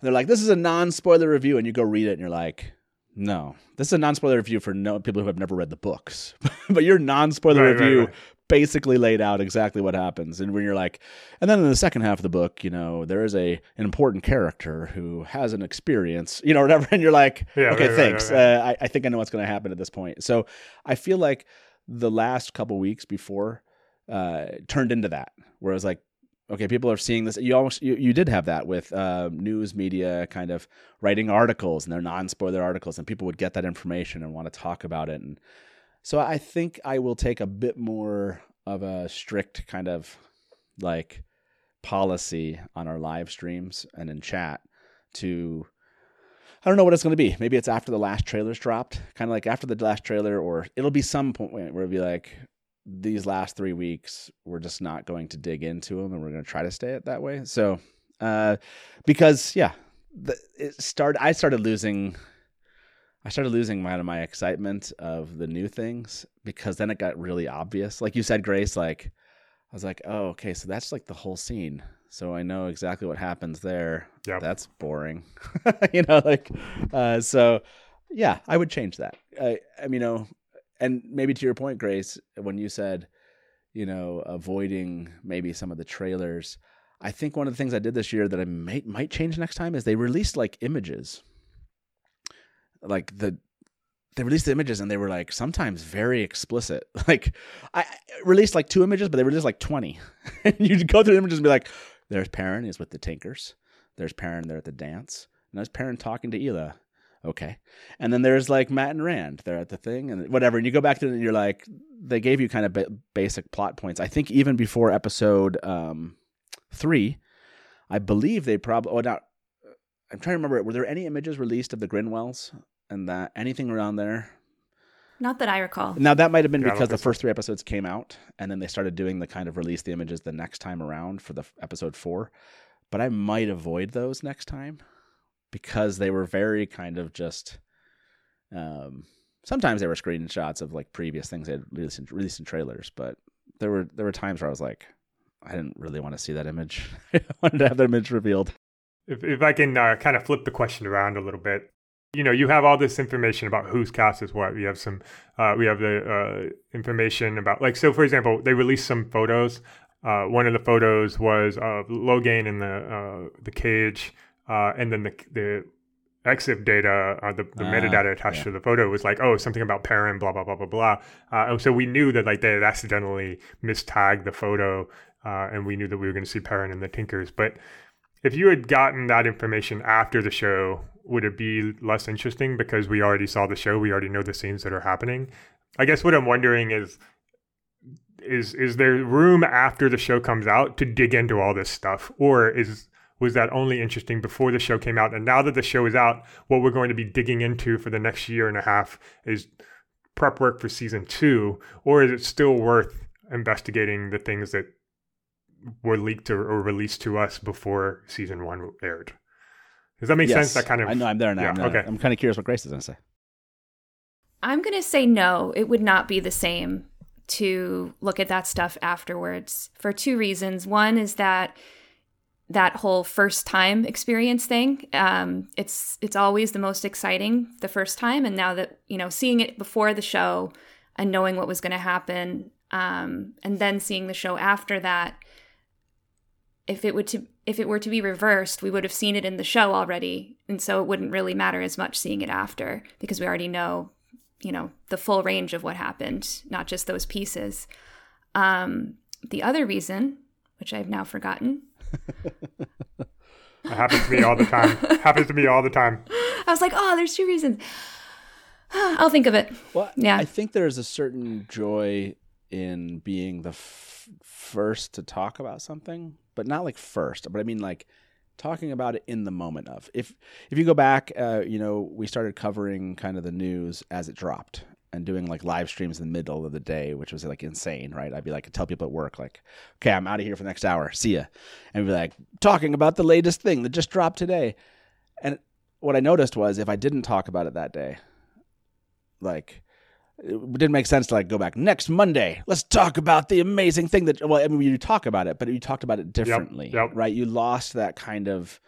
And they're like, this is a non spoiler review. And you go read it and you're like, no, this is a non spoiler review for no people who have never read the books. but your non spoiler right, review right, right. basically laid out exactly what happens. And when you're like, and then in the second half of the book, you know, there is a an important character who has an experience, you know, whatever. And you're like, yeah, okay, thanks. Uh, I, I think I know what's going to happen at this point. So I feel like the last couple weeks before uh, turned into that, where I was like, okay people are seeing this you almost you, you did have that with uh, news media kind of writing articles and they're non-spoiler articles and people would get that information and want to talk about it and so i think i will take a bit more of a strict kind of like policy on our live streams and in chat to I don't know what it's going to be. Maybe it's after the last trailer's dropped, kind of like after the last trailer, or it'll be some point where it'll be like, these last three weeks, we're just not going to dig into them, and we're going to try to stay it that way. So, uh, because yeah, the, it started. I started losing. I started losing my my excitement of the new things because then it got really obvious. Like you said, Grace. Like I was like, oh, okay, so that's like the whole scene. So I know exactly what happens there. Yeah, that's boring. you know, like uh, so. Yeah, I would change that. I, I mean, you know, and maybe to your point, Grace, when you said, you know, avoiding maybe some of the trailers, I think one of the things I did this year that I might might change next time is they released like images, like the they released the images and they were like sometimes very explicit. Like I released like two images, but they released like twenty. and you'd go through the images and be like, "There's Perrin is with the Tinkers. There's Perrin there at the dance. And there's Perrin talking to Ila okay. And then there's like Mat and Rand, they're at the thing and whatever. And you go back to it and you're like, they gave you kind of ba- basic plot points. I think even before episode um, three, I believe they probably, oh, now I'm trying to remember, were there any images released of the Grinwells and that anything around there? Not that I recall. Now that might have been yeah, because the first three episodes came out, and then they started doing the kind of release the images the next time around for the episode four. But I might avoid those next time because they were very kind of just um, sometimes they were screenshots of like previous things they had released in, released in trailers, but there were there were times where I was like, I didn't really want to see that image. I wanted to have that image revealed. If if I can uh, kind of flip the question around a little bit, you know, you have all this information about whose cast is what. We have some, uh, we have the uh, information about like so. For example, they released some photos. Uh, one of the photos was of Logain in the uh, the cage uh, and then the the EXIF data, uh, the, the uh, metadata attached yeah. to the photo was like, oh, something about Perrin, blah, blah, blah, blah, blah. Uh, so we knew that like they had accidentally mistagged the photo uh, and we knew that we were going to see Perrin and the Tinkers. But if you had gotten that information after the show, would it be less interesting because we already saw the show, we already know the scenes that are happening? I guess what I'm wondering is is is there room after the show comes out to dig into all this stuff or is was that only interesting before the show came out and now that the show is out what we're going to be digging into for the next year and a half is prep work for season 2 or is it still worth investigating the things that were leaked or, or released to us before season 1 aired does that make yes. sense that kind of I know I'm there now yeah, I'm, okay. I'm kind of curious what Grace is going to say I'm going to say no it would not be the same to look at that stuff afterwards for two reasons. One is that that whole first time experience thing um, it's it's always the most exciting the first time and now that you know seeing it before the show and knowing what was going to happen um, and then seeing the show after that if it would to if it were to be reversed we would have seen it in the show already and so it wouldn't really matter as much seeing it after because we already know you know the full range of what happened, not just those pieces. Um, the other reason, which I've now forgotten. It happens to me all the time. happens to me all the time. I was like, oh, there's two reasons. I'll think of it. Well, yeah. I think there's a certain joy in being the f- first to talk about something, but not like first, but I mean like talking about it in the moment of. If if you go back, uh, you know, we started covering kind of the news as it dropped and doing like live streams in the middle of the day, which was like insane, right? I'd be like, tell people at work, like, okay, I'm out of here for the next hour. See ya. And be like, talking about the latest thing that just dropped today. And what I noticed was if I didn't talk about it that day, like it didn't make sense to like go back next Monday. Let's talk about the amazing thing that. Well, I mean, you talk about it, but you talked about it differently, yep, yep. right? You lost that kind of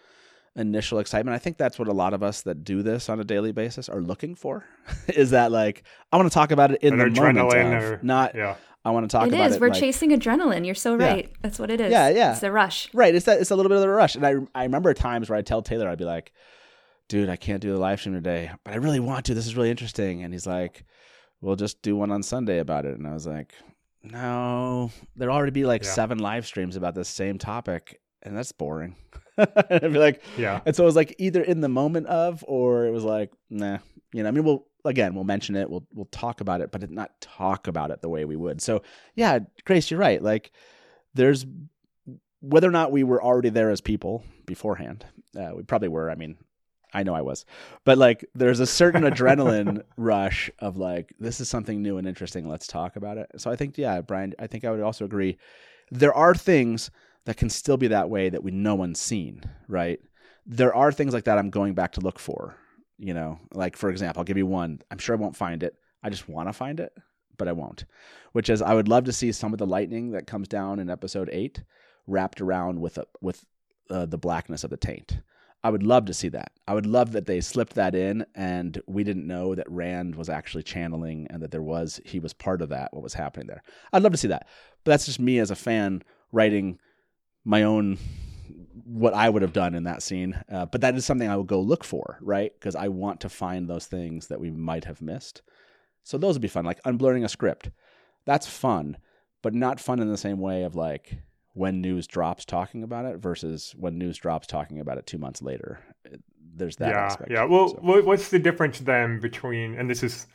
initial excitement. I think that's what a lot of us that do this on a daily basis are looking for. is that like I want to talk about it in An the moment, of, or, not. Yeah. I want to talk it about is. it. We're like, chasing adrenaline. You're so right. Yeah. That's what it is. Yeah, yeah. It's a rush. Right. It's that. It's a little bit of the rush. And I I remember times where I tell Taylor, I'd be like, "Dude, I can't do the live stream today, but I really want to. This is really interesting." And he's like we'll just do one on Sunday about it. And I was like, no, there'll already be like yeah. seven live streams about this same topic, and that's boring. I'd be like, yeah. And so it was like either in the moment of, or it was like, nah, you know. I mean, we'll again, we'll mention it, we'll we'll talk about it, but not talk about it the way we would. So yeah, Grace, you're right. Like, there's whether or not we were already there as people beforehand. Uh, we probably were. I mean, I know I was. But like there's a certain adrenaline rush of like this is something new and interesting, let's talk about it. So I think yeah, Brian, I think I would also agree there are things that can still be that way that we no one's seen, right? There are things like that I'm going back to look for, you know. Like for example, I'll give you one. I'm sure I won't find it. I just want to find it, but I won't. Which is I would love to see some of the lightning that comes down in episode 8 wrapped around with a, with uh, the blackness of the taint I would love to see that. I would love that they slipped that in and we didn't know that Rand was actually channeling and that there was he was part of that what was happening there. I'd love to see that. But that's just me as a fan writing my own what I would have done in that scene. Uh, but that is something I would go look for, right? Because I want to find those things that we might have missed. So those would be fun, like unblurring a script. That's fun, but not fun in the same way of like when news drops talking about it versus when news drops talking about it two months later. There's that yeah, aspect. Yeah. Well, so. what's the difference then between, and this is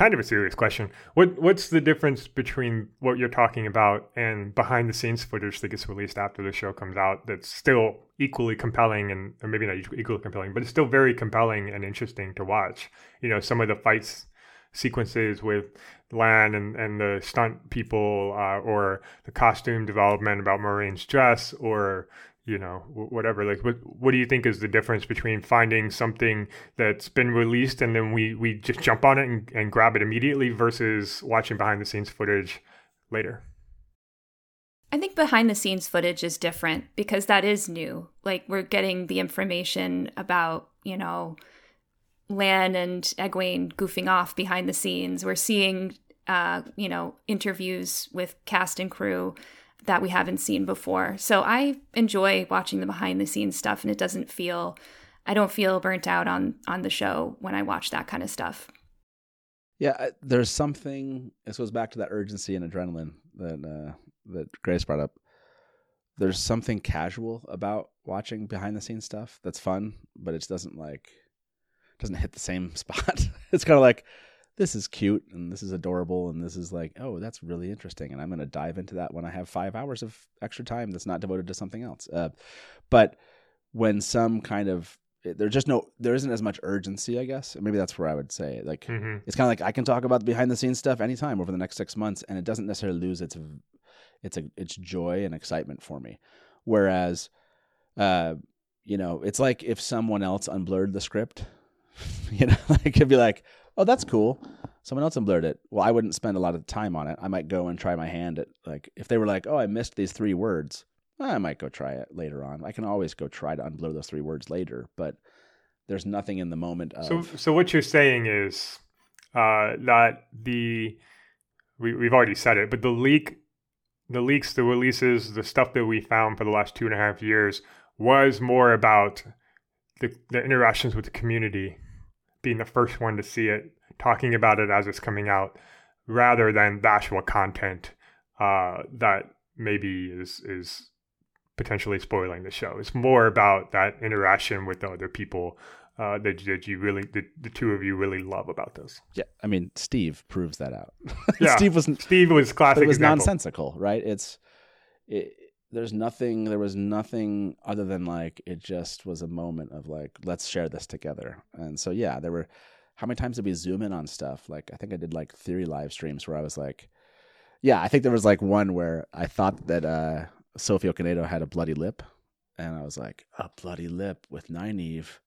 kind of a serious question. What What's the difference between what you're talking about and behind the scenes footage that gets released after the show comes out that's still equally compelling and, or maybe not equally compelling, but it's still very compelling and interesting to watch? You know, some of the fights sequences with Lan and, and the stunt people uh, or the costume development about Moiraine's dress or you know whatever like what, what do you think is the difference between finding something that's been released and then we we just jump on it and, and grab it immediately versus watching behind the scenes footage later I think behind the scenes footage is different because that is new. Like we're getting the information about, you know, Lan and Egwene goofing off behind the scenes. We're seeing, uh, you know, interviews with cast and crew that we haven't seen before. So I enjoy watching the behind the scenes stuff, and it doesn't feel I don't feel burnt out on on the show when I watch that kind of stuff. Yeah, there's something. This goes back to that urgency and adrenaline that uh, that Grace brought up. There's something casual about watching behind the scenes stuff that's fun, but it doesn't like doesn't hit the same spot. it's kind of like this is cute and this is adorable and this is like oh that's really interesting and I'm going to dive into that when I have five hours of extra time that's not devoted to something else. Uh, but when some kind of there's just no there isn't as much urgency i guess maybe that's where i would say like mm-hmm. it's kind of like i can talk about the behind the scenes stuff anytime over the next six months and it doesn't necessarily lose its its a, its joy and excitement for me whereas uh you know it's like if someone else unblurred the script you know like it'd be like oh that's cool someone else unblurred it well i wouldn't spend a lot of time on it i might go and try my hand at like if they were like oh i missed these three words I might go try it later on. I can always go try to unblur those three words later, but there's nothing in the moment of. So, so what you're saying is uh, that the we, we've already said it, but the leak, the leaks, the releases, the stuff that we found for the last two and a half years was more about the, the interactions with the community, being the first one to see it, talking about it as it's coming out, rather than the actual content uh, that maybe is is potentially spoiling the show. It's more about that interaction with the other people uh, that, that you really, the, the two of you really love about this. Yeah, I mean, Steve proves that out. yeah, Steve was Steve was classic. It was example. nonsensical, right? It's it, there's nothing. There was nothing other than like it just was a moment of like let's share this together. And so yeah, there were. How many times did we zoom in on stuff? Like I think I did like theory live streams where I was like, yeah, I think there was like one where I thought that uh Sophie Okonedo had a bloody lip, and I was like, a bloody lip with Nynaeve.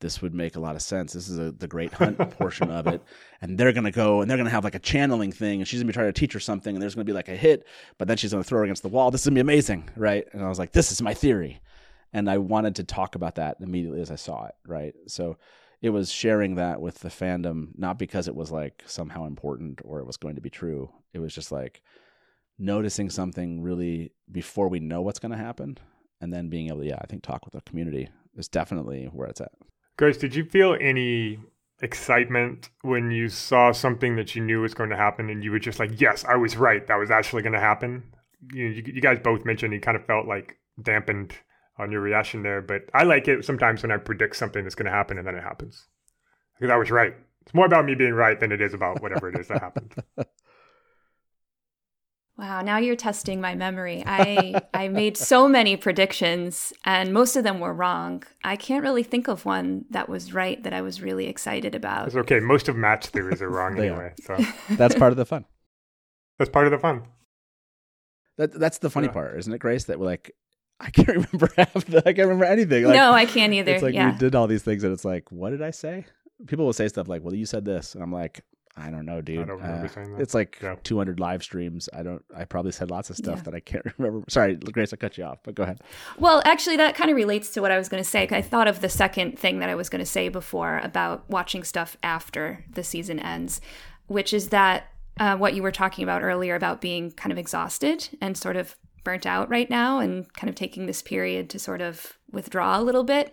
This would make a lot of sense. This is a, the great hunt portion of it, and they're gonna go and they're gonna have like a channeling thing, and she's gonna be trying to teach her something, and there's gonna be like a hit, but then she's gonna throw her against the wall. This is gonna be amazing, right? And I was like, this is my theory, and I wanted to talk about that immediately as I saw it, right? So it was sharing that with the fandom, not because it was like somehow important or it was going to be true. It was just like noticing something really before we know what's going to happen and then being able to yeah i think talk with the community is definitely where it's at Grace, did you feel any excitement when you saw something that you knew was going to happen and you were just like yes i was right. That was actually going to happen you, you, you guys both mentioned you kind of felt like dampened on your reaction there but i like it sometimes when i predict something that's going to happen and then it happens. Because i was right. It's more about me being right than it is about whatever it is that happened Wow, now you're testing my memory. I I made so many predictions and most of them were wrong. I can't really think of one that was right that I was really excited about. It's okay. Most of match theories are wrong anyway. Are. So that's part of the fun. That's part of the fun. That that's the funny yeah. part, isn't it, Grace? That we're like I can't remember half the, I can't remember anything. Like, no, I can't either. It's like yeah. we did all these things and it's like, what did I say? People will say stuff like, Well, you said this and I'm like, I don't know, dude. I don't remember uh, saying that. It's like yeah. 200 live streams. I don't. I probably said lots of stuff yeah. that I can't remember. Sorry, Grace, I cut you off, but go ahead. Well, actually, that kind of relates to what I was going to say. I thought of the second thing that I was going to say before about watching stuff after the season ends, which is that uh, what you were talking about earlier about being kind of exhausted and sort of burnt out right now, and kind of taking this period to sort of withdraw a little bit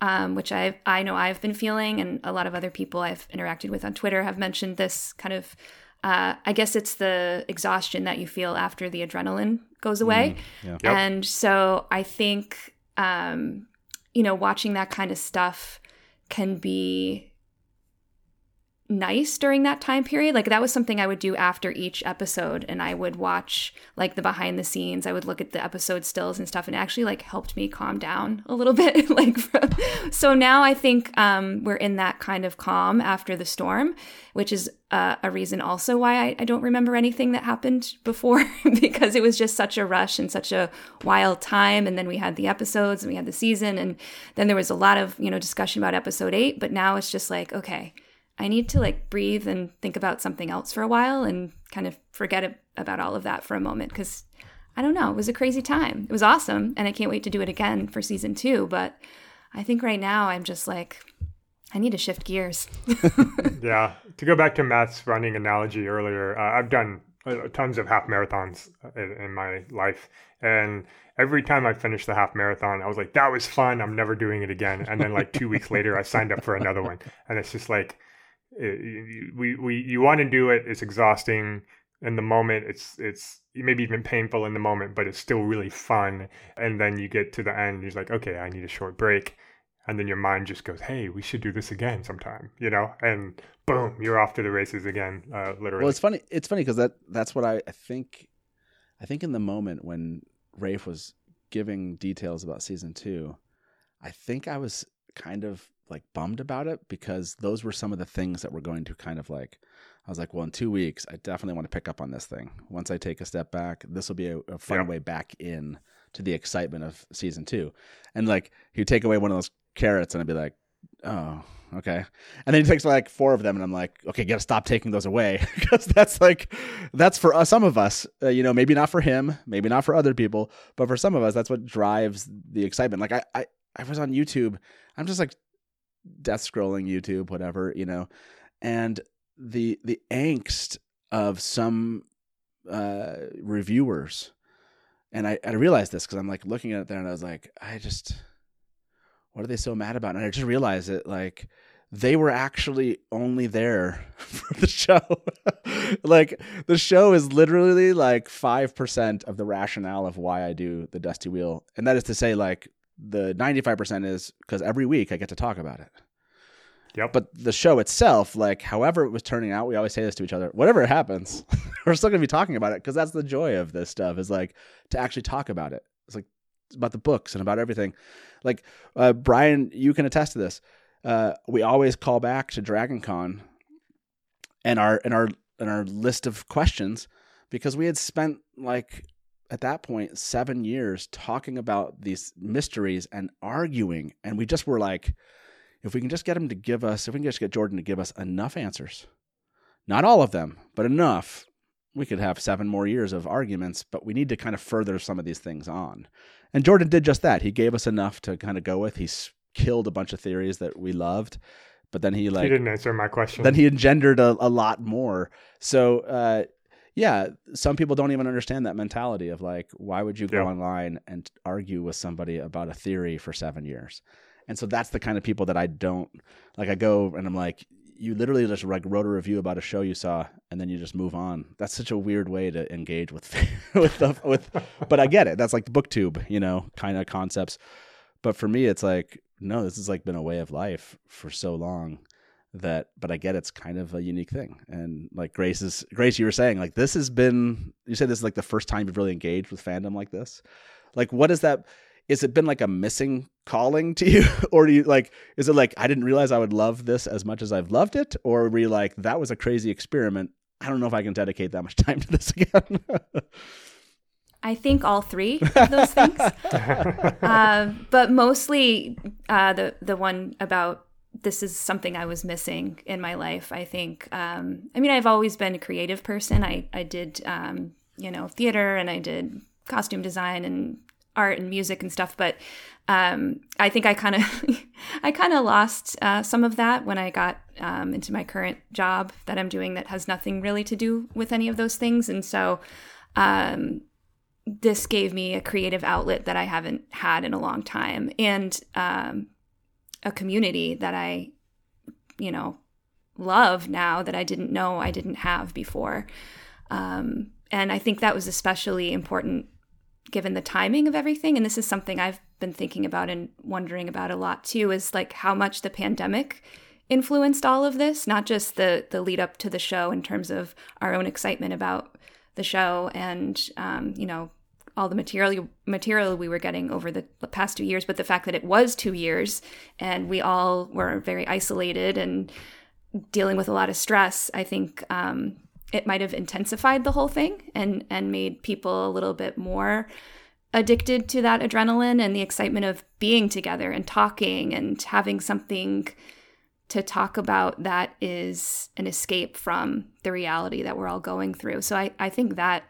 um, which I I know I've been feeling, and a lot of other people I've interacted with on Twitter have mentioned this kind of. Uh, I guess it's the exhaustion that you feel after the adrenaline goes away, mm, yeah. yep. and so I think um, you know watching that kind of stuff can be nice during that time period. Like that was something I would do after each episode and I would watch like the behind the scenes. I would look at the episode stills and stuff and actually like helped me calm down a little bit like so now I think um we're in that kind of calm after the storm, which is uh, a reason also why I, I don't remember anything that happened before because it was just such a rush and such a wild time and then we had the episodes and we had the season and then there was a lot of, you know, discussion about episode 8, but now it's just like okay, I need to like breathe and think about something else for a while and kind of forget about all of that for a moment because I don't know, it was a crazy time. It was awesome and I can't wait to do it again for season 2, but I think right now I'm just like I need to shift gears. yeah, to go back to Matt's running analogy earlier, uh, I've done uh, tons of half marathons in, in, my life, and every time I finished the half marathon, I was like, "That was fun. I'm never doing it again." And then like two weeks later, I signed up for another one, and it's just like, it, we we you want to do it. It's exhausting in the moment. It's it's maybe even painful in the moment, but it's still really fun. And then you get to the end, you're like, "Okay, I need a short break." and then your mind just goes, "Hey, we should do this again sometime," you know, and boom, you're off to the races again, uh, literally. Well, it's funny. It's funny because that that's what I, I think. I think in the moment when Rafe was giving details about season two, I think I was kind of like bummed about it because those were some of the things that were going to kind of like. I was like, well, in two weeks, I definitely want to pick up on this thing. Once I take a step back, this will be a, a fun way back in to the excitement of season two. And like, you take away one of those carrots, and I'd be like, oh, okay. And then he takes like four of them, and I'm like, okay, gotta stop taking those away because that's like, that's for us, some of us, uh, you know, maybe not for him, maybe not for other people, but for some of us, that's what drives the excitement. Like I, I, I was on YouTube, I'm just like death scrolling YouTube, whatever, you know, and the the angst of some uh, reviewers, and I, I realized this because I'm like looking at it there, and I was like, I just what are they so mad about? And I just realized it like they were actually only there for the show. like the show is literally like 5% of the rationale of why I do the Dusty Wheel. And that is to say like the 95% is cuz every week I get to talk about it. Yep. But the show itself, like however it was turning out, we always say this to each other, whatever happens, we're still going to be talking about it because that's the joy of this stuff is like to actually talk about it. It's like about the books and about everything. Like uh, Brian, you can attest to this. Uh, we always call back to Dragon Con and our and our and our list of questions because we had spent like at that point seven years talking about these mysteries and arguing, and we just were like, if we can just get him to give us, if we can just get Jordan to give us enough answers, not all of them, but enough, we could have seven more years of arguments. But we need to kind of further some of these things on. And Jordan did just that. He gave us enough to kind of go with. He killed a bunch of theories that we loved, but then he like he didn't answer my question. Then he engendered a, a lot more. So uh, yeah, some people don't even understand that mentality of like, why would you go yeah. online and argue with somebody about a theory for seven years? And so that's the kind of people that I don't like. I go and I'm like, you literally just like wrote a review about a show you saw and then you just move on. That's such a weird way to engage with with the, with. But I get it. That's like the booktube, you know, kind of concepts. But for me, it's like no, this has like been a way of life for so long that. But I get it's kind of a unique thing. And like Grace is Grace, you were saying like this has been. You said this is like the first time you've really engaged with fandom like this. Like, what is that? is it been like a missing calling to you or do you like is it like i didn't realize i would love this as much as i've loved it or were you like that was a crazy experiment i don't know if i can dedicate that much time to this again i think all three of those things uh, but mostly uh, the the one about this is something I was missing in my life. I think. Um, I mean, I've always been a creative person. I I did um, you know theater and I did costume design and art and music and stuff, but um, I think I kind of I kind of lost uh, some of that when I got um, into my current job that I'm doing that has nothing really to do with any of those things, and so um, this gave me a creative outlet that I haven't had in a long time, and um, a community that I, you know, love now that I didn't know I didn't have before. Um, and I think that was especially important given the timing of everything and this is something i've been thinking about and wondering about a lot too is like how much the pandemic influenced all of this not just the the lead up to the show in terms of our own excitement about the show and um, you know all the material material we were getting over the past two years but the fact that it was two years and we all were very isolated and dealing with a lot of stress i think um, it might have intensified the whole thing and and made people a little bit more addicted to that adrenaline and the excitement of being together and talking and having something to talk about that is an escape from the reality that we're all going through. So I, I think that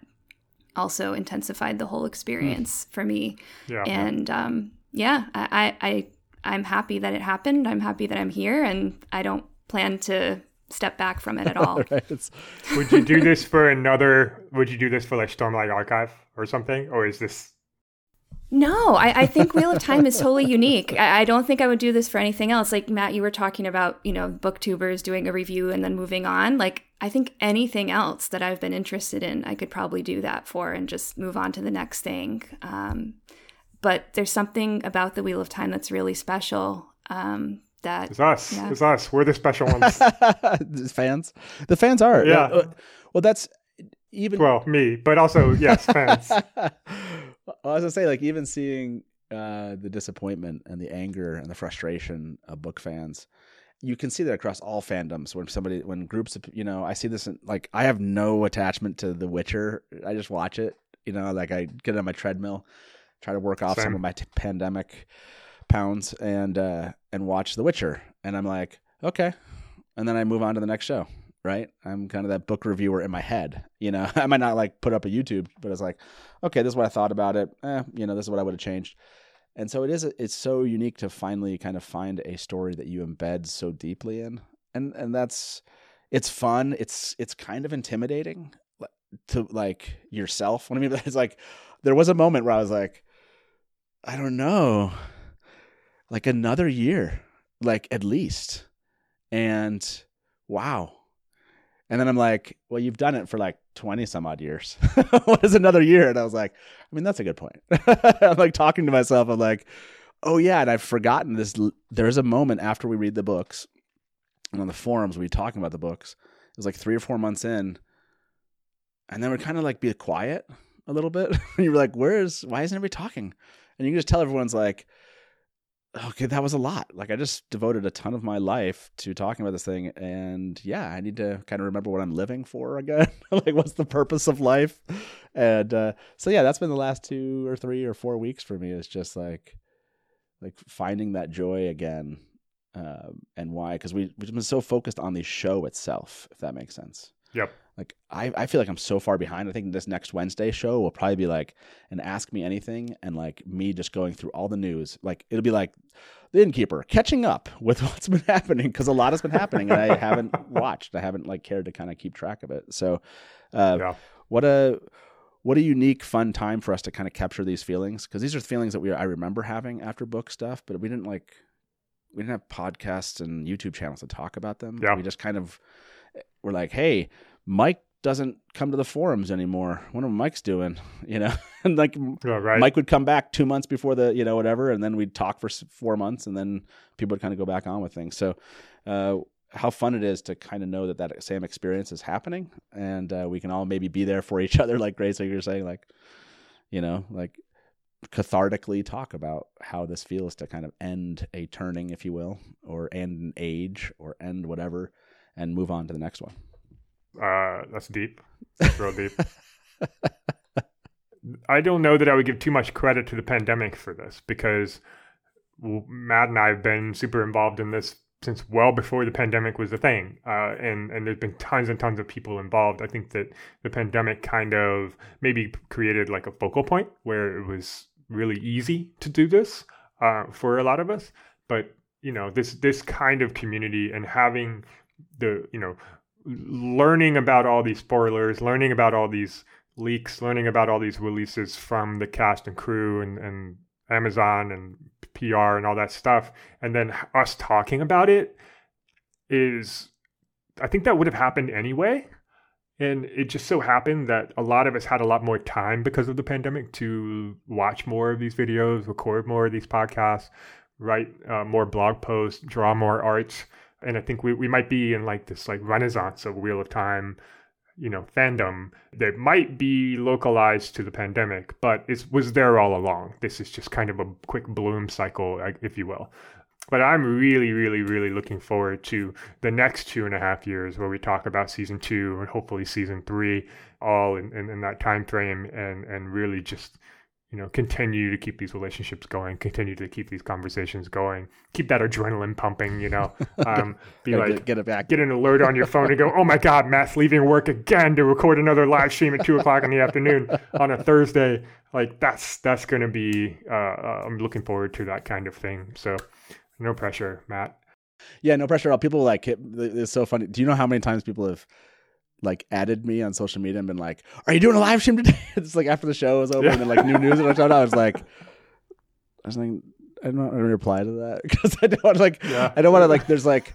also intensified the whole experience mm. for me. Yeah. And um, yeah, I, I I'm happy that it happened. I'm happy that I'm here and I don't plan to step back from it at all. right? Would you do this for another? Would you do this for like Stormlight Archive or something, or is this? No, I, I think Wheel of Time is totally unique. I, I don't think I would do this for anything else. Like Matt, you were talking about, you know, booktubers doing a review and then moving on. Like I think anything else that I've been interested in, I could probably do that for and just move on to the next thing. Um, but there's something about the Wheel of Time that's really special. Um, that It's us. Yeah. It's us. We're the special ones. the fans. The fans are. Yeah. Uh, Well, that's even. well, me, but also yes, fans. well, I was gonna say, like, even seeing uh, the disappointment and the anger and the frustration of book fans, you can see that across all fandoms. When somebody, when groups, of you know, I see this. In, like, I have no attachment to The Witcher. I just watch it. You know, like I get on my treadmill, try to work off Same. some of my t- pandemic pounds, and uh, and watch The Witcher, and I'm like, okay, and then I move on to the next show. Right, I'm kind of that book reviewer in my head. You know, I might not like put up a YouTube, but it's like, okay, this is what I thought about it. Eh, you know, this is what I would have changed. And so it is. It's so unique to finally kind of find a story that you embed so deeply in, and and that's it's fun. It's it's kind of intimidating to like yourself. What I mean, by like there was a moment where I was like, I don't know, like another year, like at least, and wow. And then I'm like, well, you've done it for like 20 some odd years. what is another year? And I was like, I mean, that's a good point. I'm like talking to myself. I'm like, oh, yeah. And I've forgotten this. There's a moment after we read the books and on the forums, we talking about the books. It was like three or four months in. And then we're kind of like be quiet a little bit. and you're like, where's, why isn't everybody talking? And you can just tell everyone's like, okay, that was a lot. Like I just devoted a ton of my life to talking about this thing, and yeah, I need to kind of remember what I'm living for again. like, what's the purpose of life? And uh, so yeah, that's been the last two or three or four weeks for me. Is just like, like finding that joy again, um, and why? Because we we've been so focused on the show itself, if that makes sense Yep. Like I, I feel like I'm so far behind. I think this next Wednesday show will probably be like an ask me anything and like me just going through all the news. Like it'll be like the innkeeper catching up with what's been happening because a lot has been happening and I haven't watched. I haven't like cared to kind of keep track of it. So uh, Yeah. what a what a unique fun time for us to kind of capture these feelings because these are feelings that we I remember having after book stuff, but we didn't like we didn't have podcasts and YouTube channels to talk about them. Yeah. We just kind of were like, hey, Mike doesn't come to the forums anymore. Wonder what Mike's doing, you know? and like Yeah, right. Mike would come back two months before the, you know, whatever, and then we'd talk for four months, and then people would kind of go back on with things. So, uh, how fun it is to kind of know that that same experience is happening, and uh, we can all maybe be there for each other, like Grace, like you're saying, like, you know, like cathartically talk about how this feels to kind of end a turning, if you will, or end an age, or end whatever, and move on to the next one. Uh, that's deep. That's real deep. I don't know that I would give too much credit to the pandemic for this because Matt and I have been super involved in this since well before the pandemic was a thing, uh, and and there's been tons and tons of people involved. I think that the pandemic kind of maybe created like a focal point where it was really easy to do this uh, for a lot of us. But you know, this this kind of community and having the you know learning about all these spoilers, learning about all these leaks, learning about all these releases from the cast and crew and, and Amazon and PR and all that stuff, and then us talking about it is, I think that would have happened anyway. And it just so happened that a lot of us had a lot more time because of the pandemic to watch more of these videos, record more of these podcasts, write uh, more blog posts, draw more art and I think we, we might be in like this like renaissance of Wheel of Time, you know, fandom that might be localized to the pandemic, but it was there all along. This is just kind of a quick bloom cycle, if you will. But I'm really, really, really looking forward to the next two and a half years where we talk about season two and hopefully season three, all in, in, in that time frame, and and really just you know continue to keep these relationships going continue to keep these conversations going keep that adrenaline pumping you know um, be like get, get it back. get an alert on your phone and go oh my god matt's leaving work again to record another live stream at two o'clock in the afternoon on a thursday like that's that's gonna be uh, uh, i'm looking forward to that kind of thing so no pressure matt Yeah, no pressure at all. People like it, it's so funny. Do you know how many times people have like added me on social media and been like, "Are you doing a live stream today?" it's like after the show was over Yeah. and then like new news and I found out. I was like, I was like, I don't, I don't reply to that because I don't want like, Yeah. I don't want to like. There's like,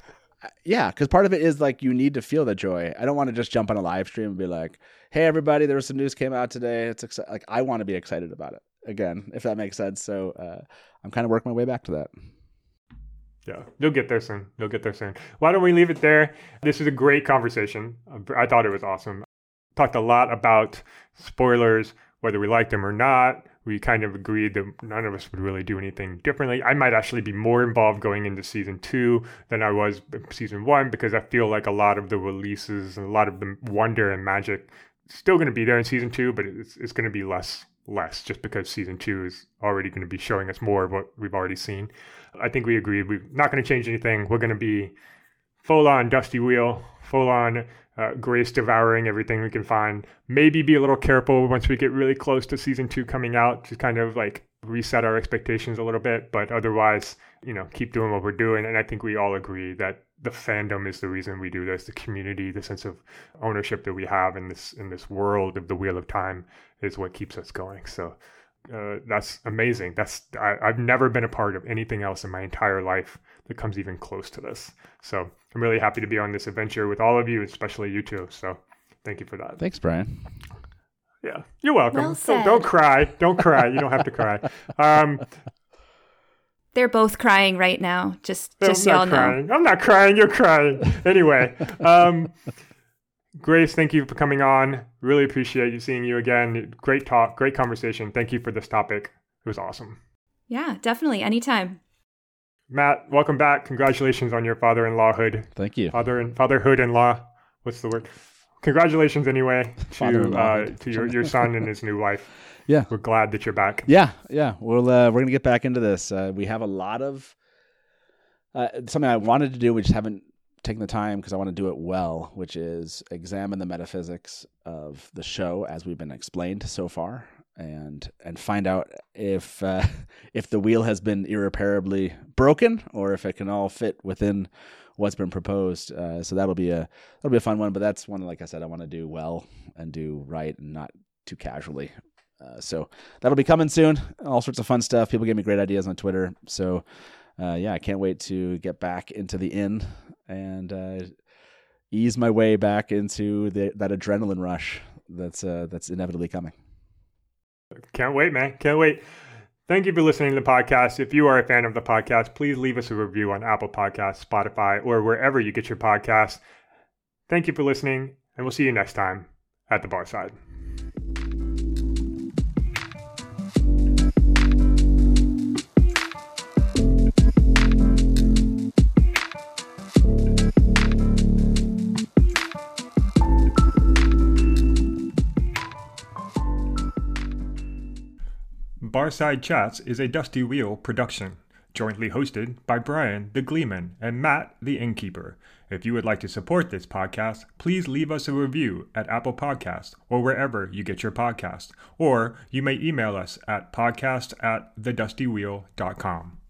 yeah, because part of it is like you need to feel the joy. I don't want to just jump on a live stream and be like, "Hey, everybody, there was some news came out today. It's exci-. like I want to be excited about it again, if that makes sense." So uh, I'm kind of working my way back to that. Yeah, you'll get there soon. You'll get there soon. Why don't we leave it there? This is a great conversation. I thought it was awesome. Talked a lot about spoilers, whether we liked them or not. We kind of agreed that none of us would really do anything differently. I might actually be more involved going into season two than I was season one because I feel like a lot of the releases and a lot of the wonder and magic still going to be there in season two, but it's, it's going to be less less just because season two is already going to be showing us more of what we've already seen. I think we agreed we're not going to change anything. We're going to be full on Dusty Wheel, full on uh, Grace devouring everything we can find. Maybe be a little careful once we get really close to season two coming out to kind of like reset our expectations a little bit. But otherwise, you know, keep doing what we're doing. And I think we all agree that the fandom is the reason we do this. The community, the sense of ownership that we have in this in this world of the Wheel of Time is what keeps us going. So uh, that's amazing. That's I, I've never been a part of anything else in my entire life that comes even close to this. So I'm really happy to be on this adventure with all of you, especially you two. So thank you for that. Thanks, Brian. Yeah, you're welcome. Well don't, don't cry. Don't cry. You don't have to cry. Um, They're both crying right now. Just I'm just so y'all not know. crying. I'm not crying. You're crying. Anyway, um, Grace, thank you for coming on. Really appreciate you seeing you again. Great talk. Great conversation. Thank you for this topic. It was awesome. Yeah, definitely. Anytime. Matt, welcome back. Congratulations on your father-in-lawhood. Thank you. Father and fatherhood-in-law. What's the word? Congratulations anyway to uh, to your, your son and his new wife. Yeah. We're glad that you're back. Yeah, yeah. Well, uh, we're gonna get back into this. Uh, we have a lot of uh, something I wanted to do. We just haven't taken the time because I want to do it well, which is examine the metaphysics of the show as we've been explained so far, and and find out if uh, if the wheel has been irreparably broken or if it can all fit within what's been proposed. Uh, so that'll be a that'll be a fun one. But that's one, like I said, I want to do well and do right and not too casually. Uh, so that'll be coming soon. All sorts of fun stuff. People gave me great ideas on Twitter. So uh, yeah, I can't wait to get back into the inn and uh, ease my way back into the, that adrenaline rush that's uh, that's inevitably coming. Can't wait, man. Can't wait. Thank you for listening to the podcast. If you are a fan of the podcast, please leave us a review on Apple Podcasts, Spotify, or wherever you get your podcasts. Thank you for listening, and we'll see you next time at the bar side. Barside Chats is a Dusty Wheel production, jointly hosted by Brian the Gleeman and Matt the Innkeeper. If you would like to support this podcast, please leave us a review at Apple Podcasts or wherever you get your podcast, or you may email us at podcast at thedustywheel.com.